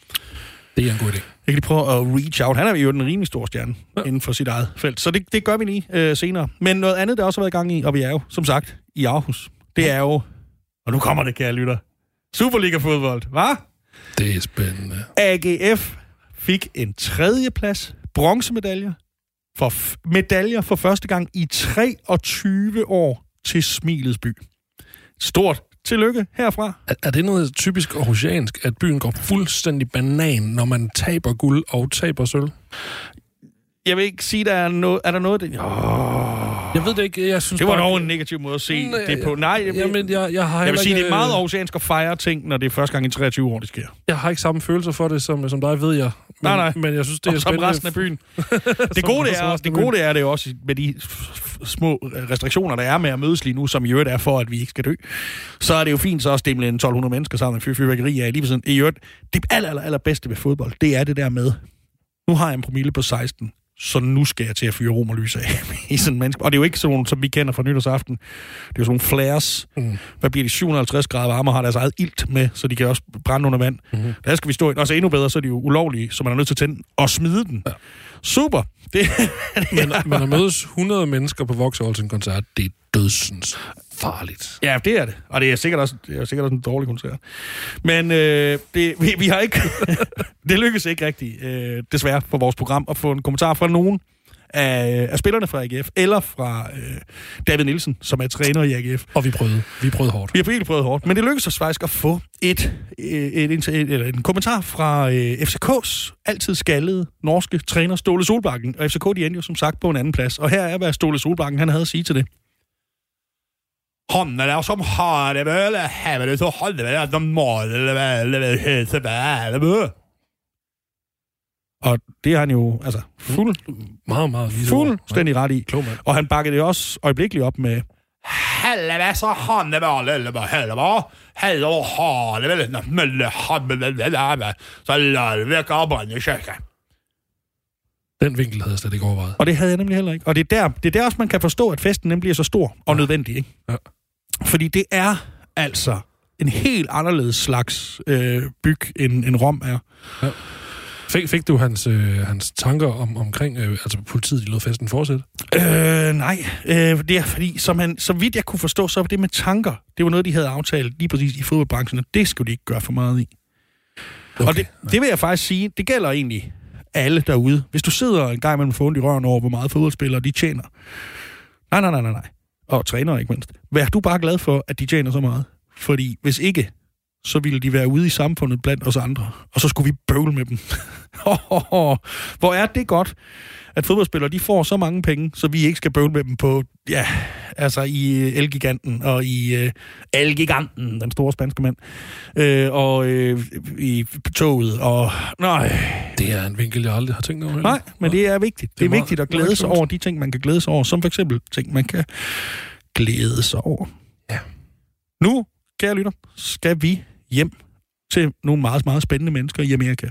Det er en god idé. Jeg kan lige prøve at reach out. Han er jo den rimelig store stjerne ja. Inden for sit eget felt. Så det, det gør vi lige øh, senere. Men noget andet, der også har været i gang i, og vi er jo, som sagt, i Aarhus. Det er jo, og nu kommer det, kære lytter, Superliga-fodbold, hva'? Det er spændende. AGF fik en tredjeplads, bronzemedaljer, for medaljer for første gang i 23 år til Smilets by. Stort tillykke herfra. Er, er det noget typisk aarhusiansk, at byen går fuldstændig banan, når man taber guld og taber sølv? Jeg vil ikke sige, der er noget... Er der noget... Det, oh, Jeg ved det ikke, jeg synes det var bare... dog en negativ måde at se Nej, det på. Nej, jeg, Jamen, jeg, jeg har jeg vil sige, det ikke, er meget aarhusiansk at fejre ting, når det er første gang i 23 år, det sker. Jeg har ikke samme følelser for det, som, som dig, ved jeg. Men, Nej, nej. Men jeg synes, det er spændende. resten af byen. det gode det er, det gode det er det også med de små restriktioner, der er med at mødes lige nu, som i øvrigt er for, at vi ikke skal dø. Så er det jo fint så at stemle en 1200 mennesker sammen med fyr fyrværkeri af lige siden. I øvrigt, det aller, aller, aller bedste ved fodbold, det er det der med, nu har jeg en promille på 16, så nu skal jeg til at fyre rom og lys af i sådan en menneske. Og det er jo ikke sådan nogle, som vi kender fra nytårsaften. Det er jo sådan nogle flares. Mm. Hvad bliver de? 750 grader varme og har deres eget ilt med, så de kan også brænde under vand. Mhm. Der skal vi stå ind. Og så endnu bedre, så er de jo ulovlige, så man er nødt til at tænde og smide den. Ja. Super. Det, Men, men at mødes 100 mennesker på Vauxhall til en koncert, det er dødsens farligt. Ja, det er det. Og det er sikkert også, det er sikkert også en dårlig koncert. Men øh, det, vi, vi har ikke... det lykkes ikke rigtigt, øh, desværre, for vores program at få en kommentar fra nogen af, af spillerne fra AGF, eller fra øh, David Nielsen, som er træner i AGF. Og vi prøvede. Vi prøvede hårdt. Vi har virkelig prøvet hårdt, men det lykkedes os faktisk at få et, øh, et, et, et, et, en kommentar fra øh, FCK's altid skaldede norske træner Ståle Solbakken. Og FCK de endte jo som sagt på en anden plads. Og her er, hvad Ståle Solbakken han havde at sige til det. Han er som har det vel, har det så har det vel, de måler vel, helt tilbage. Og det er han jo altså fuld, Meget, meget fuldstændig ret i. Klog. Og han bakkede det også øjeblikkeligt op med, Helvete, så han er vel, eller hvad helvete, helvete, har det vel, mølle, har så ikke arbejde i kirken. Den vinkel havde jeg slet ikke overvejet. Og det havde jeg nemlig heller ikke. Og det er der, det er der også, man kan forstå, at festen nemlig er så stor og nødvendig. Ikke? Ja. Fordi det er altså en helt anderledes slags øh, byg, end, end Rom er. Fik, fik du hans, øh, hans tanker om, omkring, øh, altså politiet, de lod festen fortsætte? Øh, nej, øh, det er fordi, som han, så vidt jeg kunne forstå, så var det med tanker. Det var noget, de havde aftalt lige præcis i fodboldbranchen, og det skulle de ikke gøre for meget i. Okay. Og det, det vil jeg faktisk sige, det gælder egentlig alle derude. Hvis du sidder en gang imellem få ondt i røven over, hvor meget fodboldspillere de tjener. Nej, nej, nej, nej, nej. Og trænere ikke mindst. Vær du bare glad for, at de tjener så meget. Fordi hvis ikke, så ville de være ude i samfundet blandt os andre. Og så skulle vi bøvle med dem. Hvor er det godt, at fodboldspillere de får så mange penge, så vi ikke skal bøvle med dem på, ja, altså i øh, Elgiganten og i øh, Elgiganten, den store spanske mand, øh, og øh, i toget, og nej, Det er en vinkel, jeg aldrig har tænkt over. heller. nej, men det er vigtigt. Det er Det er vigtigt at glæde sig over de ting, man kan glæde sig over, som for eksempel ting, man kan glæde sig over. Ja. Nu, kære lytter, skal vi hjem til nogle meget, meget spændende mennesker i Amerika.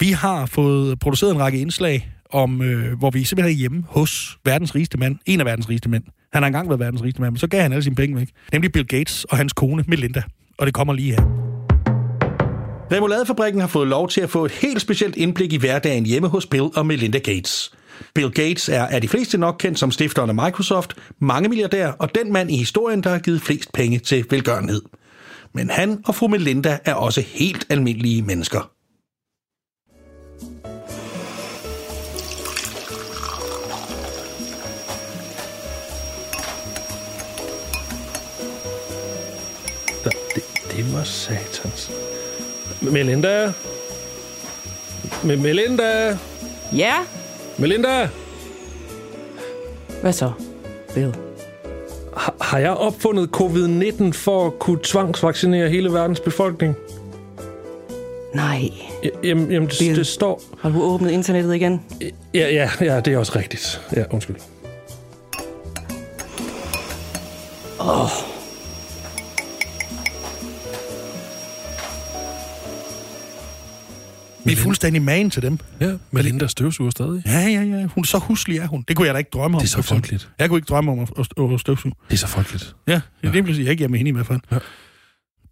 Vi har fået produceret en række indslag, om, øh, hvor vi simpelthen er hjemme hos verdens rigeste mand. En af verdens rigeste mænd. Han har engang været verdens rigeste mand, men så gav han alle sine penge væk. Nemlig Bill Gates og hans kone Melinda. Og det kommer lige her. Remoladefabrikken har fået lov til at få et helt specielt indblik i hverdagen hjemme hos Bill og Melinda Gates. Bill Gates er af de fleste nok kendt som stifteren af Microsoft, mange milliardær og den mand i historien, der har givet flest penge til velgørenhed. Men han og fru Melinda er også helt almindelige mennesker. Det, det var satans. Melinda? Me- Melinda? Ja, Melinda? hvad så? Bill. Har, jeg opfundet covid-19 for at kunne tvangsvaccinere hele verdens befolkning? Nej. Ja, Jamen, jamen det, Bill. det står... Har du åbnet internettet igen? Ja, ja, ja, det er også rigtigt. Ja, undskyld. Vi er fuldstændig magen til dem. Ja, Melinda støvsuger stadig. Ja, ja, ja. Hun, så huslig er hun. Det kunne jeg da ikke drømme om. Det er så folkeligt. Jeg kunne ikke drømme om at, at, at støvsuge. Det er så folkeligt. Ja, det er sige, jeg ikke hjemme hende i hvert fald. Ja.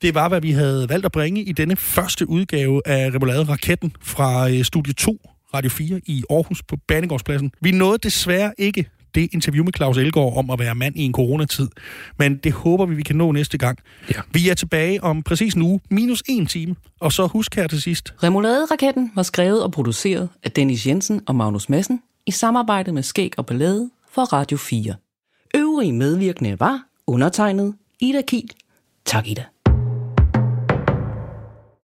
Det var, hvad vi havde valgt at bringe i denne første udgave af Remoulade Raketten fra øh, Studie 2, Radio 4 i Aarhus på Banegårdspladsen. Vi nåede desværre ikke det interview med Claus Elgaard om at være mand i en coronatid, men det håber vi, vi kan nå næste gang. Ja. Vi er tilbage om præcis en uge, minus en time, og så husk her til sidst, Remoulade-raketten var skrevet og produceret af Dennis Jensen og Magnus Madsen i samarbejde med Skæg og Ballade for Radio 4. Øvrige medvirkende var undertegnet Ida Kiel. Tak Ida.